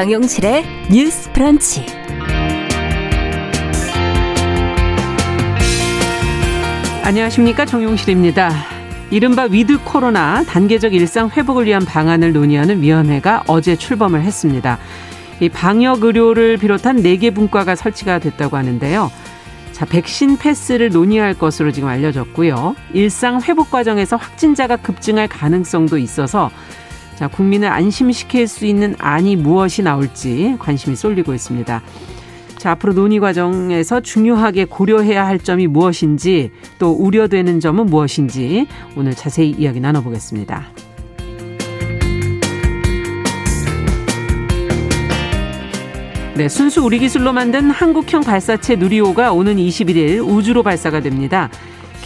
정용실의 뉴스 브런치. 안녕하십니까. 정용실입니다. 이른바 위드 코로나 단계적 일상 회복을 위한 방안을 논의하는 위원회가 어제 출범을 했습니다. 이 방역 의료를 비롯한 4개 분과가 설치가 됐다고 하는데요. 자, 백신 패스를 논의할 것으로 지금 알려졌고요. 일상 회복 과정에서 확진자가 급증할 가능성도 있어서 자, 국민을 안심시킬 수 있는 안이 무엇이 나올지 관심이 쏠리고 있습니다. 자, 앞으로 논의 과정에서 중요하게 고려해야 할 점이 무엇인지 또 우려되는 점은 무엇인지 오늘 자세히 이야기 나눠보겠습니다. 네, 순수 우리 기술로 만든 한국형 발사체 누리호가 오는 21일 우주로 발사가 됩니다.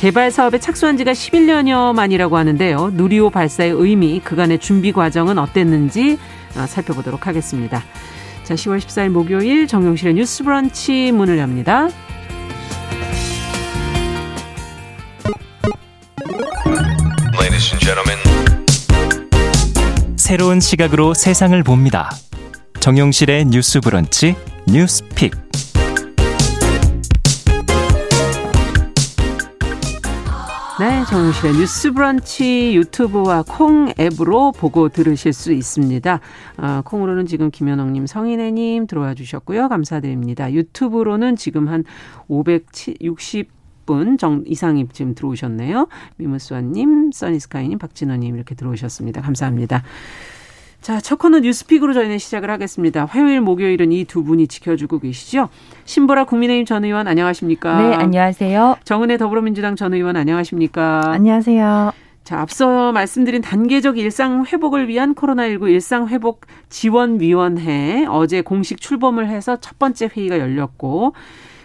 개발 사업에 착수한 지가 11년여 만이라고 하는데요. 누리호 발사의 의미, 그간의 준비 과정은 어땠는지 어, 살펴보도록 하겠습니다. 자, 10월 14일 목요일 정용실의 뉴스 브런치 문을 엽니다. 새로운 시각으로 세상을 봅니다. 정용실의 뉴스 브런치 뉴스 픽. 네, 정용실의 뉴스 브런치 유튜브와 콩 앱으로 보고 들으실 수 있습니다. 어, 콩으로는 지금 김현옥님, 성인애님 들어와 주셨고요. 감사드립니다. 유튜브로는 지금 한 560분 정 이상이 지금 들어오셨네요. 미무스와님, 써니스카이님, 박진호님 이렇게 들어오셨습니다. 감사합니다. 자, 첫 코너 뉴스픽으로 저희는 시작을 하겠습니다. 화요일, 목요일은 이 두 분이 지켜주고 계시죠. 신보라 국민의힘 전 의원 안녕하십니까? 네, 안녕하세요. 정은혜 더불어민주당 전 의원 안녕하십니까? 안녕하세요. 자, 앞서 말씀드린 단계적 일상 회복을 위한 코로나19 일상 회복 지원위원회 어제 공식 출범을 해서 첫 번째 회의가 열렸고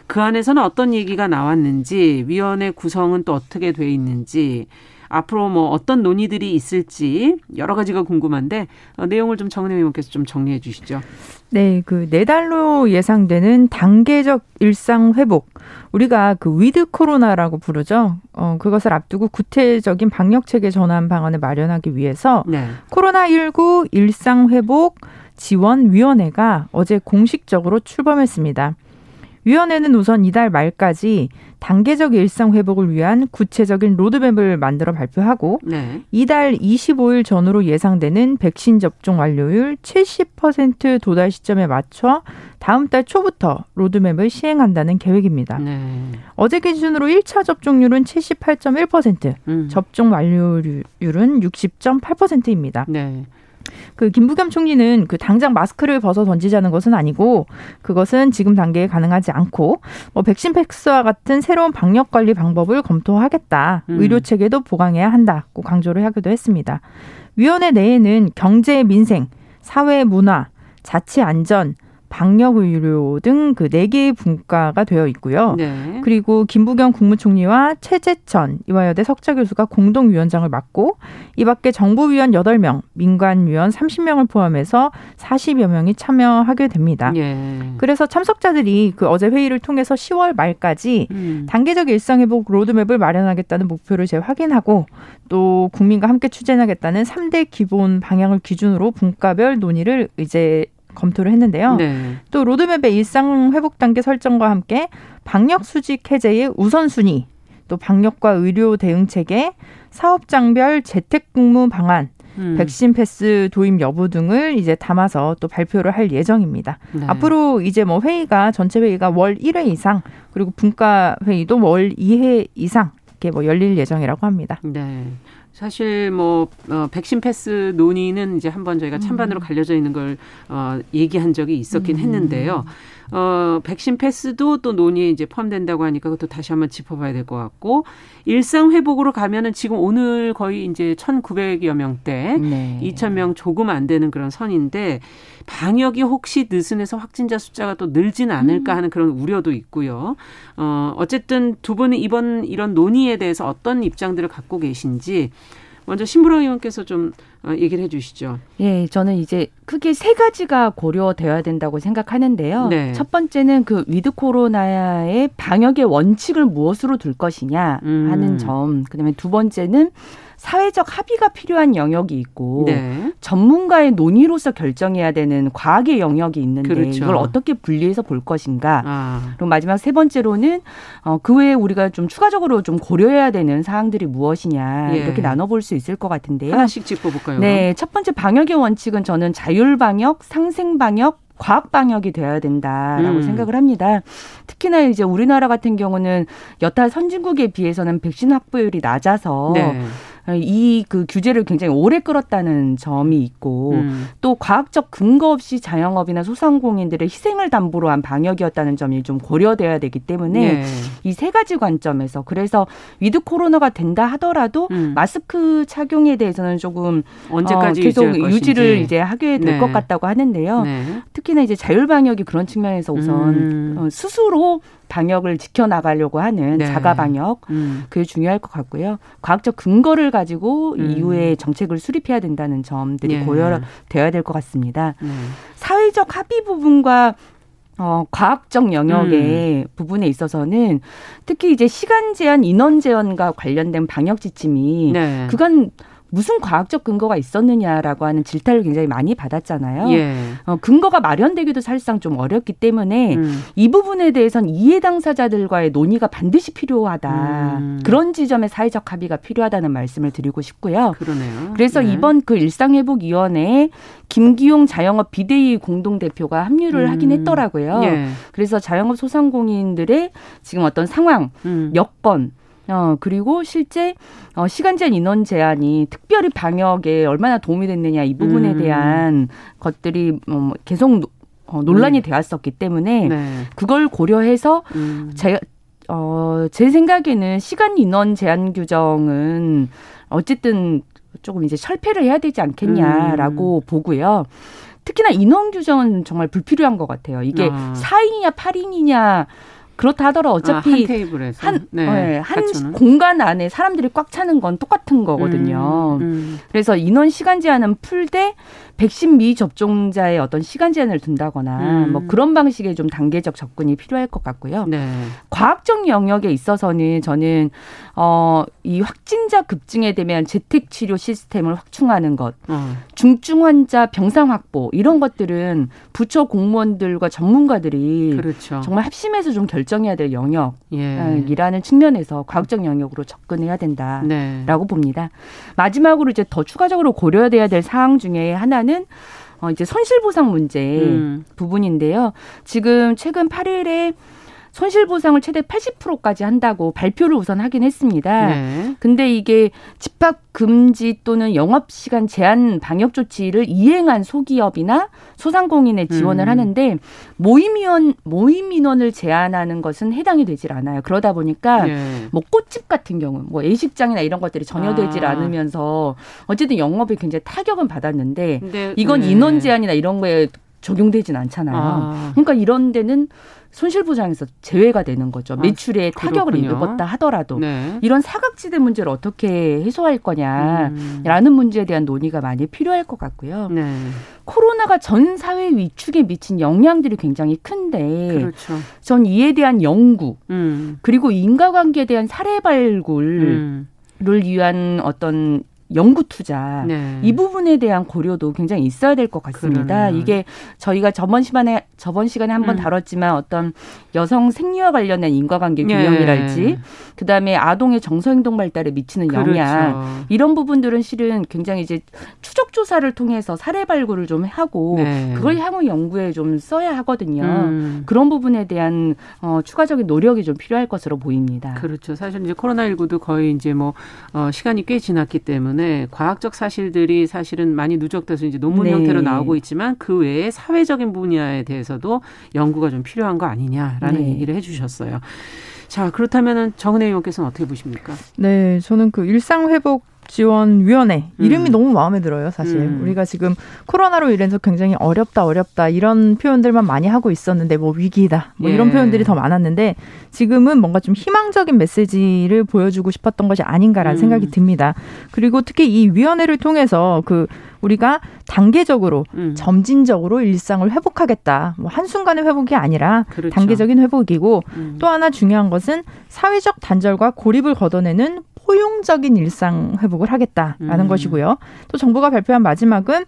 그 안에서는 어떤 얘기가 나왔는지 위원회 구성은 또 어떻게 돼 있는지 앞으로 뭐 어떤 논의들이 있을지 여러 가지가 궁금한데 어, 내용을 좀 정은혜 의원께서 좀 정리해 주시죠. 네, 그 내달로 예상되는 단계적 일상 회복. 우리가 그 위드 코로나라고 부르죠. 어, 그것을 앞두고 구체적인 방역 체계 전환 방안을 마련하기 위해서 네. 코로나 19 일상 회복 지원 위원회가 어제 공식적으로 출범했습니다. 위원회는 우선 이달 말까지 단계적 일상 회복을 위한 구체적인 로드맵을 만들어 발표하고 네. 이달 25일 전후로 예상되는 백신 접종 완료율 70% 도달 시점에 맞춰 다음 달 초부터 로드맵을 시행한다는 계획입니다. 네. 어제 기준으로 1차 접종률은 78.1%, 음. 접종 완료율은 60.8%입니다. 네. 그 김부겸 총리는 그 당장 마스크를 벗어 던지자는 것은 아니고 그것은 지금 단계에 가능하지 않고 뭐 백신 패스와 같은 새로운 방역 관리 방법을 검토하겠다. 음. 의료 체계도 보강해야 한다고 강조를 하기도 했습니다. 위원회 내에는 경제 민생, 사회 문화, 자치 안전, 방역 의료 등 그 네 개의 분과가 되어 있고요. 네. 그리고 김부겸 국무총리와 최재천 이화여대 석좌 교수가 공동 위원장을 맡고 이 밖에 정부 위원 8명, 민간 위원 30명을 포함해서 40여 명이 참여하게 됩니다. 예. 그래서 참석자들이 그 어제 회의를 통해서 10월 말까지 음. 단계적 일상 회복 로드맵을 마련하겠다는 목표를 재확인하고 또 국민과 함께 추진하겠다는 3대 기본 방향을 기준으로 분과별 논의를 이제 검토를 했는데요. 네. 또 로드맵의 일상 회복 단계 설정과 함께 방역 수직 해제의 우선순위, 또 방역과 의료 대응 체계, 사업장별 재택근무 방안, 음. 백신 패스 도입 여부 등을 이제 담아서 또 발표를 할 예정입니다. 네. 앞으로 이제 뭐 회의가 전체 회의가 월 1회 이상 그리고 분과 회의도 월 2회 이상 이렇게 뭐 열릴 예정이라고 합니다. 네. 사실 뭐 어, 백신 패스 논의는 이제 한번 저희가 찬반으로 음. 갈려져 있는 걸 어, 얘기한 적이 있었긴 음. 했는데요. 어, 백신 패스도 또 논의에 이제 포함된다고 하니까 그것도 다시 한번 짚어봐야 될 것 같고 일상 회복으로 가면은 지금 오늘 거의 이제 천구백 여 명대, 네. 이천 명 조금 안 되는 그런 선인데 방역이 혹시 느슨해서 확진자 숫자가 또 늘지는 않을까 음. 하는 그런 우려도 있고요. 어, 어쨌든 두 분은 이번 이런 논의에 대해서 어떤 입장들을 갖고 계신지 먼저 신보라 의원께서 좀 어, 얘기를 해주시죠. 예, 저는 이제 크게 세 가지가 고려되어야 된다고 생각하는데요. 네. 첫 번째는 그 위드 코로나의 방역의 원칙을 무엇으로 둘 것이냐 하는 음. 점. 그다음에 두 번째는 사회적 합의가 필요한 영역이 있고 네. 전문가의 논의로서 결정해야 되는 과학의 영역이 있는데 그렇죠. 이걸 어떻게 분리해서 볼 것인가. 아. 그리고 마지막 세 번째로는 어, 그 외에 우리가 좀 추가적으로 좀 고려해야 되는 사항들이 무엇이냐 예. 이렇게 나눠볼 수 있을 것 같은데요. 하나씩 짚어볼까요? 네, 첫 번째 방역의 원칙은 저는 자율 방역, 상생 방역, 과학 방역이 돼야 된다라고 음. 생각을 합니다. 특히나 이제 우리나라 같은 경우는 여타 선진국에 비해서는 백신 확보율이 낮아서 네. 이 그 규제를 굉장히 오래 끌었다는 점이 있고 음. 또 과학적 근거 없이 자영업이나 소상공인들의 희생을 담보로 한 방역이었다는 점이 좀 고려돼야 되기 때문에 네. 이 세 가지 관점에서 그래서 위드 코로나가 된다 하더라도 음. 마스크 착용에 대해서는 조금 언제까지 어, 계속 유지를 이제 하게 될 것 네. 같다고 하는데요. 네. 특히나 이제 자율 방역이 그런 측면에서 우선 음. 어, 스스로 방역을 지켜나가려고 하는 네. 자가 방역 음. 그게 중요할 것 같고요. 과학적 근거를 가지고 음. 이후에 정책을 수립해야 된다는 점들이 예. 고려되어야 될 것 같습니다. 음. 사회적 합의 부분과 어, 과학적 영역의 음. 부분에 있어서는 특히 이제 시간 제한, 인원 제한과 관련된 방역 지침이 네. 그간 무슨 과학적 근거가 있었느냐라고 하는 질타를 굉장히 많이 받았잖아요. 예. 어, 근거가 마련되기도 사실상 좀 어렵기 때문에 음. 이 부분에 대해서는 이해 당사자들과의 논의가 반드시 필요하다. 음. 그런 지점에 사회적 합의가 필요하다는 말씀을 드리고 싶고요. 그러네요. 그래서 네. 이번 그 일상회복위원회에 김기용 자영업 비대위 공동대표가 합류를 음. 하긴 했더라고요. 예. 그래서 자영업 소상공인들의 지금 어떤 상황, 음. 여건, 어, 그리고 실제 어, 시간 제한 인원 제한이 특별히 방역에 얼마나 도움이 됐느냐 이 부분에 음. 대한 것들이 뭐 계속 어, 논란이 음. 되었었기 때문에 네. 그걸 고려해서 음. 제, 어, 제 생각에는 시간 인원 제한 규정은 어쨌든 조금 이제 철폐를 해야 되지 않겠냐라고 음. 보고요. 특히나 인원 규정은 정말 불필요한 것 같아요. 이게 아. 4인이냐 8인이냐 그렇다 하더라도 어차피 아, 한 테이블에서 한, 네, 네, 한 공간 안에 사람들이 꽉 차는 건 똑같은 거거든요. 음, 음. 그래서 인원 시간 제한은 풀되 백신 미접종자의 어떤 시간 제한을 둔다거나 음. 뭐 그런 방식의 좀 단계적 접근이 필요할 것 같고요. 네. 과학적 영역에 있어서는 저는 어, 이 확진자 급증에 대한 재택 치료 시스템을 확충하는 것, 어. 중증 환자 병상 확보 이런 것들은 부처 공무원들과 전문가들이 그렇죠. 정말 합심해서 좀 결정해야 될 영역이라는 예. 측면에서 과학적 영역으로 접근해야 된다라고 네. 봅니다. 마지막으로 이제 더 추가적으로 고려돼야 될 사항 중에 하나는 하나는 어 이제 손실보상 문제 음. 부분인데요. 지금 최근 8일에 손실 보상을 최대 80%까지 한다고 발표를 우선 하긴 했습니다. 네. 근데 이게 집합 금지 또는 영업 시간 제한 방역 조치를 이행한 소기업이나 소상공인에 지원을 음. 하는데 모임 인원 모임 인원을 제한하는 것은 해당이 되질 않아요. 그러다 보니까 네. 뭐 꽃집 같은 경우 뭐 예식장이나 이런 것들이 전혀 되질 아. 않으면서 어쨌든 영업에 굉장히 타격은 받았는데 이건 네. 인원 제한이나 이런 거에 적용되진 않잖아요. 아. 그러니까 이런 데는 손실보장에서 제외가 되는 거죠. 아, 매출에 아, 타격을 입었다 하더라도 네. 이런 사각지대 문제를 어떻게 해소할 거냐라는 음. 문제에 대한 논의가 많이 필요할 것 같고요. 네. 코로나가 전 사회 위축에 미친 영향들이 굉장히 큰데 그렇죠. 전 이에 대한 연구 음. 그리고 인과관계에 대한 사례 발굴을 음. 위한 어떤 연구 투자 네. 이 부분에 대한 고려도 굉장히 있어야 될 것 같습니다. 그러네. 이게 저희가 저번 시간에 저번 시간에 한번 음. 다뤘지만 어떤 여성 생리와 관련된 인과관계 네. 균형이랄지 네. 그다음에 아동의 정서 행동 발달에 미치는 그렇죠. 영향 이런 부분들은 실은 굉장히 이제 추적 조사를 통해서 사례 발굴을 좀 하고 네. 그걸 향후 연구에 좀 써야 하거든요. 음. 그런 부분에 대한 어, 추가적인 노력이 좀 필요할 것으로 보입니다. 그렇죠. 사실 이제 코로나 19도 거의 이제 뭐 어, 시간이 꽤 지났기 때문에 때문에 과학적 사실들이 사실은 많이 누적돼서 이제 논문 네. 형태로 나오고 있지만 그 외에 사회적인 분야에 대해서도 연구가 좀 필요한 거 아니냐라는 네. 얘기를 해주셨어요. 자 그렇다면은 정은혜 의원께서는 어떻게 보십니까? 네, 저는 그 일상 회복 지원위원회 이름이 음. 너무 마음에 들어요, 사실. 음. 우리가 지금 코로나로 인해서 굉장히 어렵다, 어렵다 이런 표현들만 많이 하고 있었는데 뭐 위기다, 뭐 예. 이런 표현들이 더 많았는데 지금은 뭔가 좀 희망적인 메시지를 보여주고 싶었던 것이 아닌가라는 음. 생각이 듭니다. 그리고 특히 이 위원회를 통해서 그 우리가 단계적으로 음. 점진적으로 일상을 회복하겠다. 뭐 한순간의 회복이 아니라 그렇죠. 단계적인 회복이고 음. 또 하나 중요한 것은 사회적 단절과 고립을 걷어내는 포용적인 일상 회복을 하겠다라는 음. 것이고요. 또 정부가 발표한 마지막은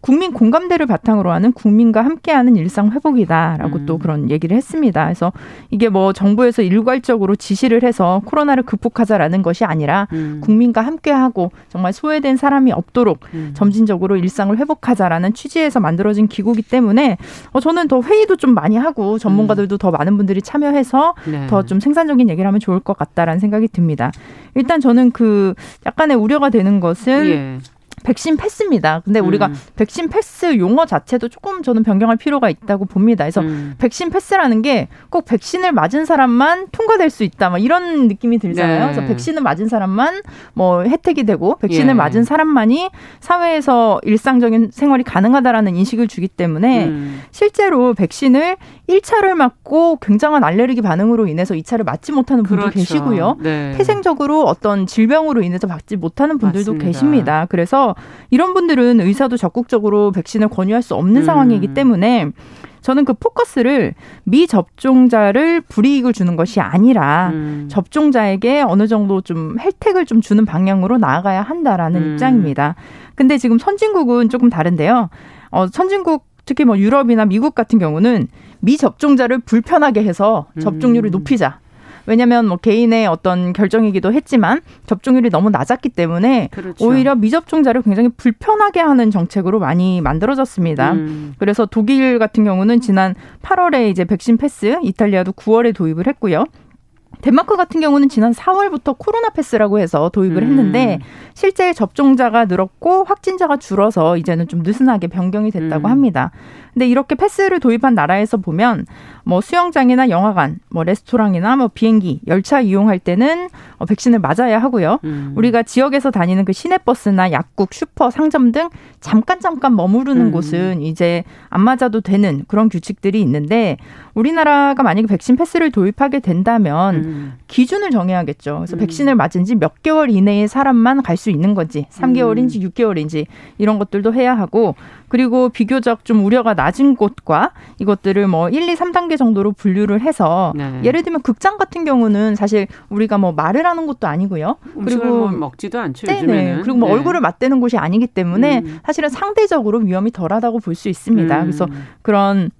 국민 공감대를 바탕으로 하는 국민과 함께하는 일상 회복이다라고 음. 또 그런 얘기를 했습니다. 그래서 이게 뭐 정부에서 일괄적으로 지시를 해서 코로나를 극복하자라는 것이 아니라 음. 국민과 함께하고 정말 소외된 사람이 없도록 음. 점진적으로 일상을 회복하자라는 취지에서 만들어진 기구기 때문에 어 저는 더 회의도 좀 많이 하고 전문가들도 더 많은 분들이 참여해서 네. 더좀 생산적인 얘기를 하면 좋을 것 같다라는 생각이 듭니다. 일단 저는 그 약간의 우려가 되는 것은 예. 백신 패스입니다. 근데 우리가 음. 백신 패스 용어 자체도 조금 저는 변경할 필요가 있다고 봅니다. 그래서 음. 백신 패스라는 게 꼭 백신을 맞은 사람만 통과될 수 있다. 막 이런 느낌이 들잖아요. 네. 그래서 백신을 맞은 사람만 뭐 혜택이 되고 백신을 예. 맞은 사람만이 사회에서 일상적인 생활이 가능하다라는 인식을 주기 때문에 음. 실제로 백신을 1차를 맞고 굉장한 알레르기 반응으로 인해서 2차를 맞지 못하는 분도 그렇죠. 계시고요. 네. 태생적으로 어떤 질병으로 인해서 받지 못하는 분들도 맞습니다. 계십니다. 그래서 이런 분들은 의사도 적극적으로 백신을 권유할 수 없는 음. 상황이기 때문에 저는 그 포커스를 미접종자를 불이익을 주는 것이 아니라 음. 접종자에게 어느 정도 좀 혜택을 좀 주는 방향으로 나아가야 한다라는 음. 입장입니다. 근데 지금 선진국은 조금 다른데요. 어, 선진국 특히 뭐 유럽이나 미국 같은 경우는 미접종자를 불편하게 해서 접종률을 음. 높이자. 왜냐하면 뭐 개인의 어떤 결정이기도 했지만 접종률이 너무 낮았기 때문에 그렇죠. 오히려 미접종자를 굉장히 불편하게 하는 정책으로 많이 만들어졌습니다. 음. 그래서 독일 같은 경우는 지난 8월에 이제 백신 패스, 이탈리아도 9월에 도입을 했고요. 덴마크 같은 경우는 지난 4월부터 코로나 패스라고 해서 도입을 음. 했는데 실제 접종자가 늘었고 확진자가 줄어서 이제는 좀 느슨하게 변경이 됐다고 음. 합니다. 근데 이렇게 패스를 도입한 나라에서 보면 뭐 수영장이나 영화관, 뭐 레스토랑이나 뭐 비행기, 열차 이용할 때는 어, 백신을 맞아야 하고요. 음. 우리가 지역에서 다니는 그 시내버스나 약국, 슈퍼, 상점 등 잠깐 잠깐 머무르는 음. 곳은 이제 안 맞아도 되는 그런 규칙들이 있는데 우리나라가 만약에 백신 패스를 도입하게 된다면 음. 기준을 정해야겠죠. 그래서 음. 백신을 맞은 지 몇 개월 이내의 사람만 갈 수 있는 건지, 3개월인지 6개월인지 음. 이런 것들도 해야 하고 그리고 비교적 좀 우려가 낮은 곳과 이것들을 뭐 1, 2, 3단계 정도로 분류를 해서 네. 예를 들면 극장 같은 경우는 사실 우리가 뭐 말을 하는 것도 아니고요. 그리고 뭐 먹지도 않죠. 네네. 요즘에는. 그리고 뭐 네. 얼굴을 맞대는 곳이 아니기 때문에 음. 사실은 상대적으로 위험이 덜하다고 볼 수 있습니다. 음. 그래서 그런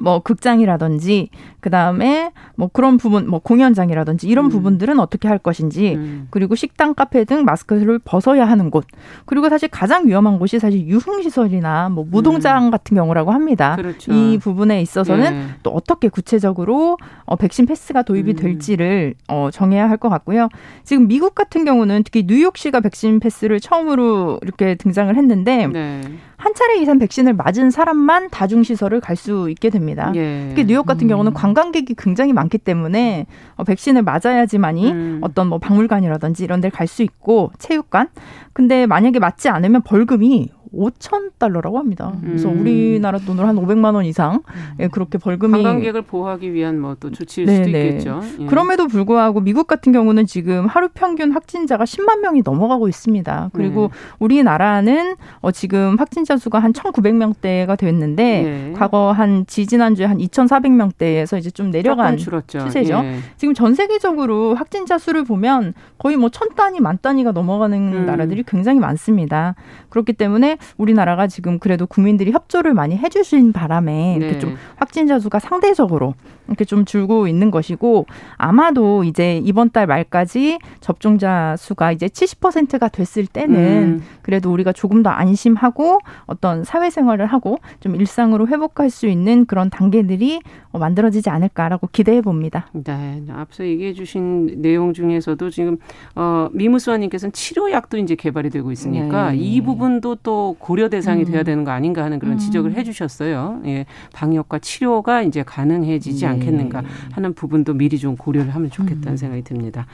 뭐 극장이라든지 그다음에 뭐 그런 부분 뭐 공연장이라든지 이런 음. 부분들은 어떻게 할 것인지 음. 그리고 식당 카페 등 마스크를 벗어야 하는 곳 그리고 사실 가장 위험한 곳이 사실 유흥시설이나 뭐 무동장 음. 같은 경우라고 합니다. 그렇죠. 이 부분에 있어서는 예. 또 어떻게 구체적으로 어 백신 패스가 도입이 음. 될지를 어 정해야 할 것 같고요. 지금 미국 같은 경우는 특히 뉴욕시가 백신 패스를 처음으로 이렇게 등장을 했는데 네. 한 차례 이상 백신을 맞은 사람만 다중 시설을 갈 수 있게 됩니다. 예. 특히 뉴욕 같은 음. 경우는 관광객이 굉장히 많기 때문에 어, 백신을 맞아야지만이 음. 어떤 뭐 박물관이라든지 이런 데를 갈 수 있고 체육관. 근데 만약에 맞지 않으면 벌금이 5천 달러라고 합니다. 그래서 음. 우리나라 돈으로 한 500만 원 이상 예, 그렇게 벌금이 관광객을 보호하기 위한 뭐 또 조치일 네네. 수도 있겠죠. 예. 그럼에도 불구하고 미국 같은 경우는 지금 하루 평균 확진자가 10만 명이 넘어가고 있습니다. 그리고 네. 우리나라는 어 지금 확진자 수가 한 1,900명대가 됐는데 네. 과거 한 지지난주에 한 2,400명대에서 이제 좀 내려간 추세죠. 예. 지금 전 세계적으로 확진자 수를 보면 거의 뭐 천 단위, 만 단위가 넘어가는 음. 나라들이 굉장히 많습니다. 그렇기 때문에 우리나라가 지금 그래도 국민들이 협조를 많이 해주신 바람에 이렇게 네. 좀 확진자 수가 상대적으로 이렇게 좀 줄고 있는 것이고 아마도 이제 이번 달 말까지 접종자 수가 이제 70%가 됐을 때는 음. 그래도 우리가 조금 더 안심하고 어떤 사회생활을 하고 좀 일상으로 회복할 수 있는 그런 단계들이 어, 만들어지지 않을까라고 기대해 봅니다. 네, 앞서 얘기해 주신 내용 중에서도 지금 어, 미무수아님께서는 치료약도 이제 개발이 되고 있으니까 네. 이 부분도 또 고려 대상이 음. 돼야 되는 거 아닌가 하는 그런 음. 지적을 해주셨어요. 예, 방역과 치료가 이제 가능해지지 네. 않 겠는가 하는 부분도 미리 좀 고려를 하면 좋겠다는 음. 생각이 듭니다.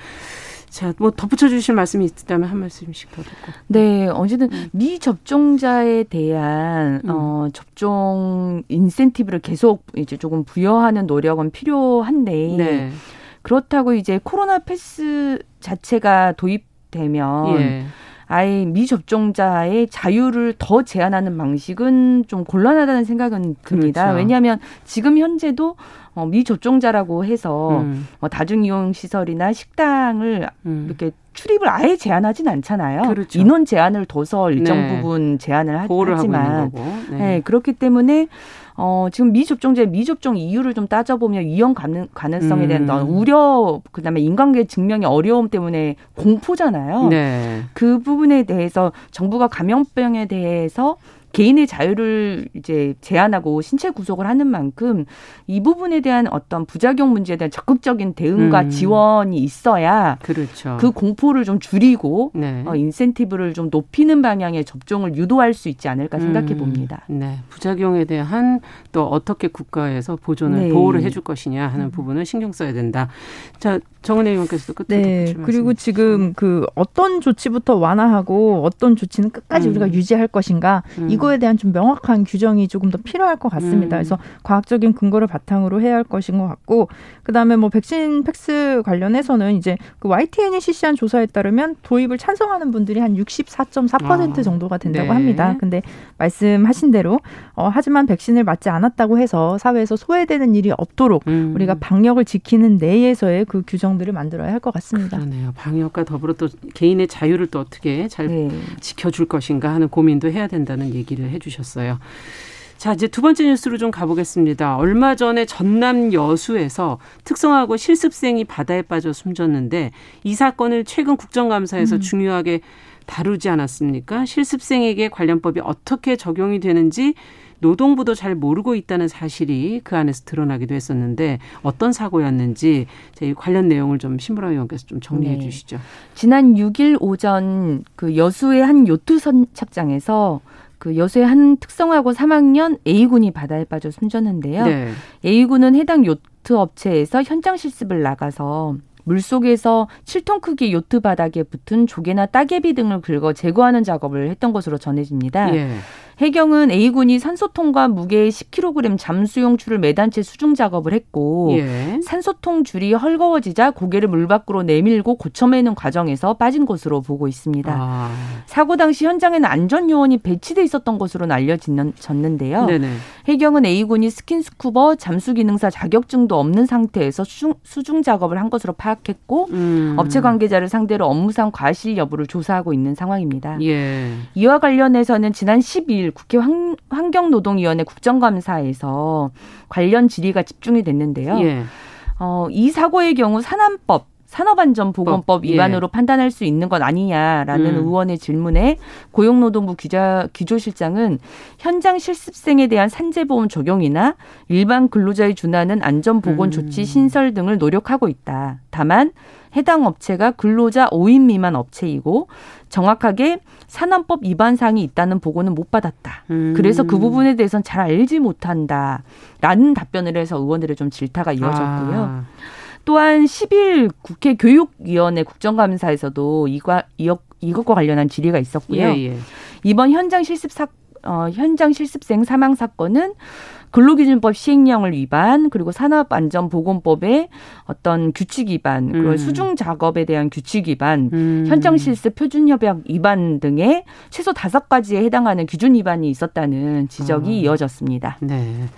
자, 뭐 덧붙여 주실 말씀이 있다면 한 말씀씩 더 듣고. 네, 어쨌든 음. 미접종자에 대한 음. 어 접종 인센티브를 계속 이제 조금 부여하는 노력은 필요한데 네. 그렇다고 이제 코로나 패스 자체가 도입되면 예. 아예 미접종자의 자유를 더 제한하는 방식은 좀 곤란하다는 생각은 듭니다. 그렇죠. 왜냐하면 지금 현재도 어, 미접종자라고 해서 음. 어, 다중이용 시설이나 식당을 음. 이렇게 출입을 아예 제한하진 않잖아요. 그렇죠. 인원 제한을 둬서 일정 네. 부분 제한을 하 지만 네. 네. 그렇기 때문에 어, 지금 미접종자의 미접종 이유를 좀 따져보면 위험 가능, 가능성에 대한 음. 우려, 그 다음에 인간계 증명의 어려움 때문에 공포잖아요. 네. 그 부분에 대해서 정부가 감염병에 대해서 개인의 자유를 이제 제한하고 신체 구속을 하는 만큼 이 부분에 대한 어떤 부작용 문제에 대한 적극적인 대응과 음. 지원이 있어야 그렇죠. 그 공포를 좀 줄이고 네. 어, 인센티브를 좀 높이는 방향의 접종을 유도할 수 있지 않을까 생각해 음. 봅니다. 네. 부작용에 대한 또 어떻게 국가에서 보존을 네. 보호를 해줄 것이냐 하는 음. 부분을 신경 써야 된다. 자, 정은혜 의원께서도 끝으로 네. 그리고 지금 그 어떤 조치부터 완화하고 어떤 조치는 끝까지 음. 우리가 유지할 것인가 음. 이거에 대한 좀 명확한 규정이 조금 더 필요할 것 같습니다. 음. 그래서 과학적인 근거를 바탕으로 해야 할 것인 것 같고 그다음에 뭐 백신 팩스 관련해서는 이제 그 YTN이 실시한 조사에 따르면 도입을 찬성하는 분들이 한 64.4% 아. 정도가 된다고 네. 합니다. 근데 말씀하신 대로 어 하지만 백신을 맞지 않았다고 해서 사회에서 소외되는 일이 없도록 음. 우리가 방역을 지키는 내에서의 그 규정 내용들을 만들어야 할 것 같습니다. 그러네요. 방역과 더불어 또 개인의 자유를 또 어떻게 잘 네. 지켜줄 것인가 하는 고민도 해야 된다는 얘기 를 해주셨어요. 자, 이제 두 번째 뉴스로 좀 가보겠습니다. 얼마 전에 전남 여수에서 특성화고 실습생이 바다에 빠져 숨졌는데 이 사건을 최근 국정감사에서 음. 중요하게 다루지 않았습니까? 실습생에게 관련법이 어떻게 적용이 되는지 노동부도 잘 모르고 있다는 사실이 그 안에서 드러나기도 했었는데 어떤 사고였는지 저희 관련 내용을 좀 신보라 의원께서 좀 정리해 네. 주시죠. 지난 6일 오전 그 여수의 한 요트 선착장에서 그 여수의 한 특성화고 3학년 A군이 바다에 빠져 숨졌는데요. 네. A군은 해당 요트 업체에서 현장 실습을 나가서 물속에서 7톤 크기 요트 바닥에 붙은 조개나 따개비 등을 긁어 제거하는 작업을 했던 것으로 전해집니다. 예. 해경은 A군이 산소통과 무게 10kg 잠수용 줄을 매단 채 수중 작업을 했고 예. 산소통 줄이 헐거워지자 고개를 물 밖으로 내밀고 고쳐매는 과정에서 빠진 것으로 보고 있습니다. 아. 사고 당시 현장에는 안전 요원이 배치돼 있었던 것으로 알려졌는데요. 네네. 해경은 A군이 스킨스쿠버 잠수 기능사 자격증도 없는 상태에서 수중, 수중 작업을 한 것으로 파악했고 음. 업체 관계자를 상대로 업무상 과실 여부를 조사하고 있는 상황입니다. 예. 이와 관련해서는 지난 12일 2일 국회 환, 경노동위원회 국정감사에서 관련 질의가 집중이 됐는데요. 예. 어, 이 사고의 경우 산안법 산업안전보건법 예. 위반으로 예. 판단할 수 있는 것 아니냐라는 음. 의원의 질문에 고용노동부 기자 기조실장은 현장 실습생에 대한 산재보험 적용이나 일반 근로자에 준하는 안전보건 조치 음. 신설 등을 노력하고 있다. 다만 해당 업체가 근로자 5인 미만 업체이고 정확하게 산업법 위반 사항이 있다는 보고는 못 받았다. 음. 그래서 그 부분에 대해서는 잘 알지 못한다라는 답변을 해서 의원들의 좀 질타가 이어졌고요. 아. 또한 10일 국회 교육위원회 국정감사에서도 이과, 이것과 관련한 질의가 있었고요. 예, 예. 이번 현장 실습 사, 어, 현장 실습생 사망 사건은 근로기준법 시행령을 위반 그리고 산업안전보건법의 어떤 규칙 위반 그리고 음. 수중 작업에 대한 규칙 위반 음. 현장 실습 표준 협약 위반 등의 최소 다섯 가지에 해당하는 기준 위반이 있었다는 지적이 어. 이어졌습니다. 네.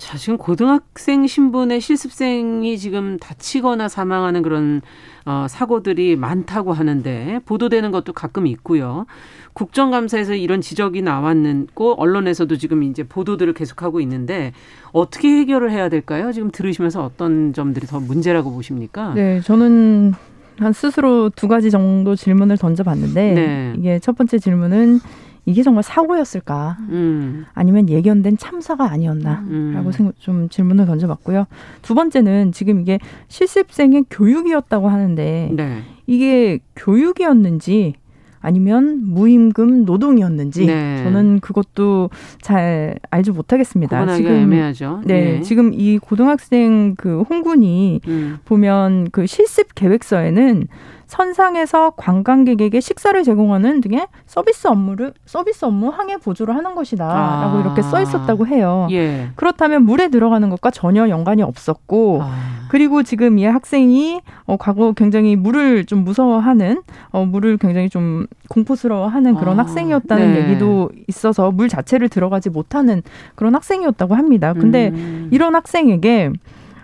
자, 지금 고등학생 신분의 실습생이 지금 다치거나 사망하는 그런 어, 사고들이 많다고 하는데 보도되는 것도 가끔 있고요. 국정감사에서 이런 지적이 나왔고 언론에서도 지금 이제 보도들을 계속하고 있는데 어떻게 해결을 해야 될까요? 지금 들으시면서 어떤 점들이 더 문제라고 보십니까? 네, 저는 한 스스로 두 가지 정도 질문을 던져봤는데 네. 이게 첫 번째 질문은 이게 정말 사고였을까? 음. 아니면 예견된 참사가 아니었나? 음. 라고 좀 질문을 던져봤고요. 두 번째는 지금 이게 실습생의 교육이었다고 하는데 네. 이게 교육이었는지 아니면 무임금 노동이었는지 네. 저는 그것도 잘 알지 못하겠습니다. 지금 애매하죠. 네, 네, 지금 이 고등학생 그 홍군이 음. 보면 그 실습 계획서에는 선상에서 관광객에게 식사를 제공하는 등의 서비스 업무를 서비스 업무 항해 보조를 하는 것이다라고 아. 이렇게 써 있었다고 해요. 예. 그렇다면 물에 들어가는 것과 전혀 연관이 없었고 아. 그리고 지금 이 학생이 어, 과거 굉장히 물을 좀 무서워하는 어, 물을 굉장히 좀 공포스러워하는 그런 아. 학생이었다는 네. 얘기도 있어서 물 자체를 들어가지 못하는 그런 학생이었다고 합니다. 근데 음. 이런 학생에게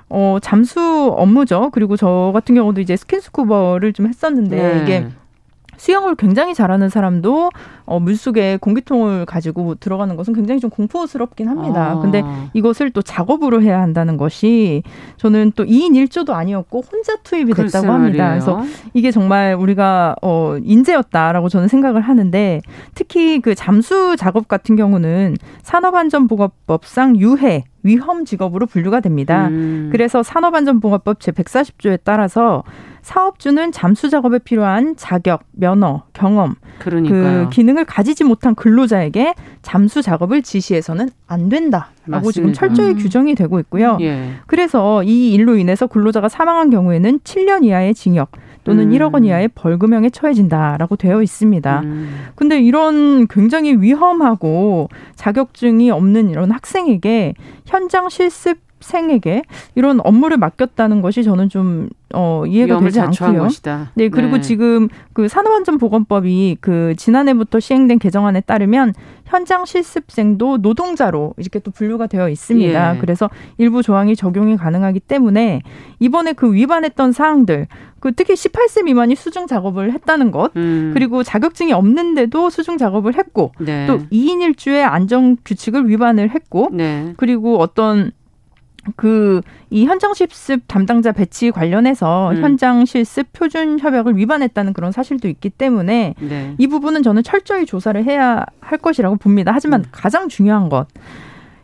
어, 잠수 업무죠. 그리고 저 같은 경우도 이제 스킨스쿠버를 좀 했었는데 네. 이게 수영을 굉장히 잘하는 사람도 어, 물속에 공기통을 가지고 들어가는 것은 굉장히 좀 공포스럽긴 합니다. 아. 근데 이것을 또 작업으로 해야 한다는 것이 저는 또 2인 1조도 아니었고 혼자 투입이 됐다고 합니다. 그래서 이게 정말 우리가 어, 인재였다라고 저는 생각을 하는데 특히 그 잠수 작업 같은 경우는 산업안전보건법상 유해 위험 직업으로 분류가 됩니다. 음. 그래서 산업안전보건법 제140조에 따라서 사업주는 잠수 작업에 필요한 자격, 면허, 경험, 그러니까요. 그 기능을 가지지 못한 근로자에게 잠수 작업을 지시해서는 안 된다라고 맞습니다. 지금 철저히 음. 규정이 되고 있고요. 예. 그래서 이 일로 인해서 근로자가 사망한 경우에는 7년 이하의 징역 또는 음. 1억 원 이하의 벌금형에 처해진다라고 되어 있습니다. 음. 근데 이런 굉장히 위험하고 자격증이 없는 이런 학생에게 현장 실습 생에게 이런 업무를 맡겼다는 것이 저는 좀 어, 이해가 되지 않고요. 것이다. 네, 그리고 네. 지금 그 산업안전보건법이 그 지난해부터 시행된 개정안에 따르면 현장 실습생도 노동자로 이렇게 또 분류가 되어 있습니다. 예. 그래서 일부 조항이 적용이 가능하기 때문에 이번에 그 위반했던 사항들 그 특히 18세 미만이 수중 작업을 했다는 것, 음. 그리고 자격증이 없는데도 수중 작업을 했고, 네. 또 2인 1주의 안전 규칙을 위반을 했고, 네. 그리고 어떤 그 이 현장 실습 담당자 배치 관련해서 음. 현장 실습 표준 협약을 위반했다는 그런 사실도 있기 때문에 네. 이 부분은 저는 철저히 조사를 해야 할 것이라고 봅니다. 하지만 음. 가장 중요한 것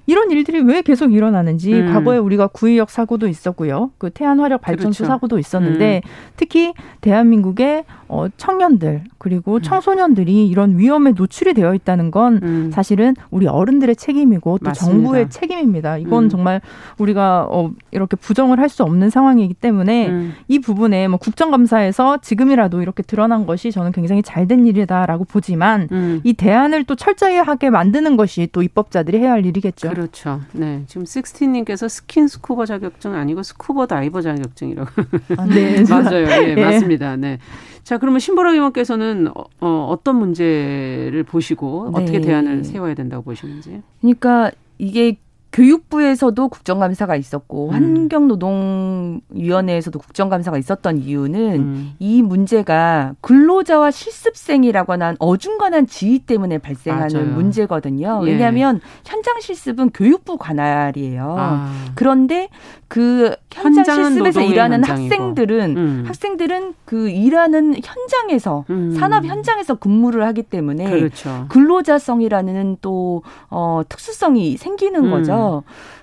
이런 일들이 왜 계속 일어나는지 음. 과거에 우리가 구의역 사고도 있었고요. 그 태안 화력 발전소 그렇죠. 사고도 있었는데 음. 특히 대한민국의 어, 청년들 그리고 음. 청소년들이 이런 위험에 노출이 되어 있다는 건 음. 사실은 우리 어른들의 책임이고 또 맞습니다. 정부의 책임입니다. 이건 음. 정말 우리가 어, 이렇게 부정을 할 수 없는 상황이기 때문에 음. 이 부분에 뭐 국정감사에서 지금이라도 이렇게 드러난 것이 저는 굉장히 잘 된 일이다라고 보지만 이 대안을 또 철저히 하게 만드는 것이 또 입법자들이 해야 할 일이겠죠. 그렇죠. 네. 지금 식스틴님께서 스킨 스쿠버 자격증 아니고 스쿠버 다이버 자격증이라고. 아, 네. 맞아요. 예, 네, 맞습니다. 네. 자, 그러면 신보라 의원께서는 어, 어떤 문제를 보시고 네. 어떻게 대안을 세워야 된다고 보시는지? 그러니까 이게 교육부에서도 국정감사가 있었고 음. 환경노동위원회에서도 국정감사가 있었던 이유는 음. 이 문제가 근로자와 실습생이라고 한 어중간한 지위 때문에 발생하는 맞아요. 문제거든요. 예. 왜냐하면 현장 실습은 교육부 관할이에요. 아. 그런데 그 현장 실습에서 일하는 현장이고. 학생들은 음. 학생들은 그 일하는 현장에서 음. 산업 현장에서 근무를 하기 때문에 그렇죠. 근로자성이라는 또 어, 특수성이 생기는 거죠.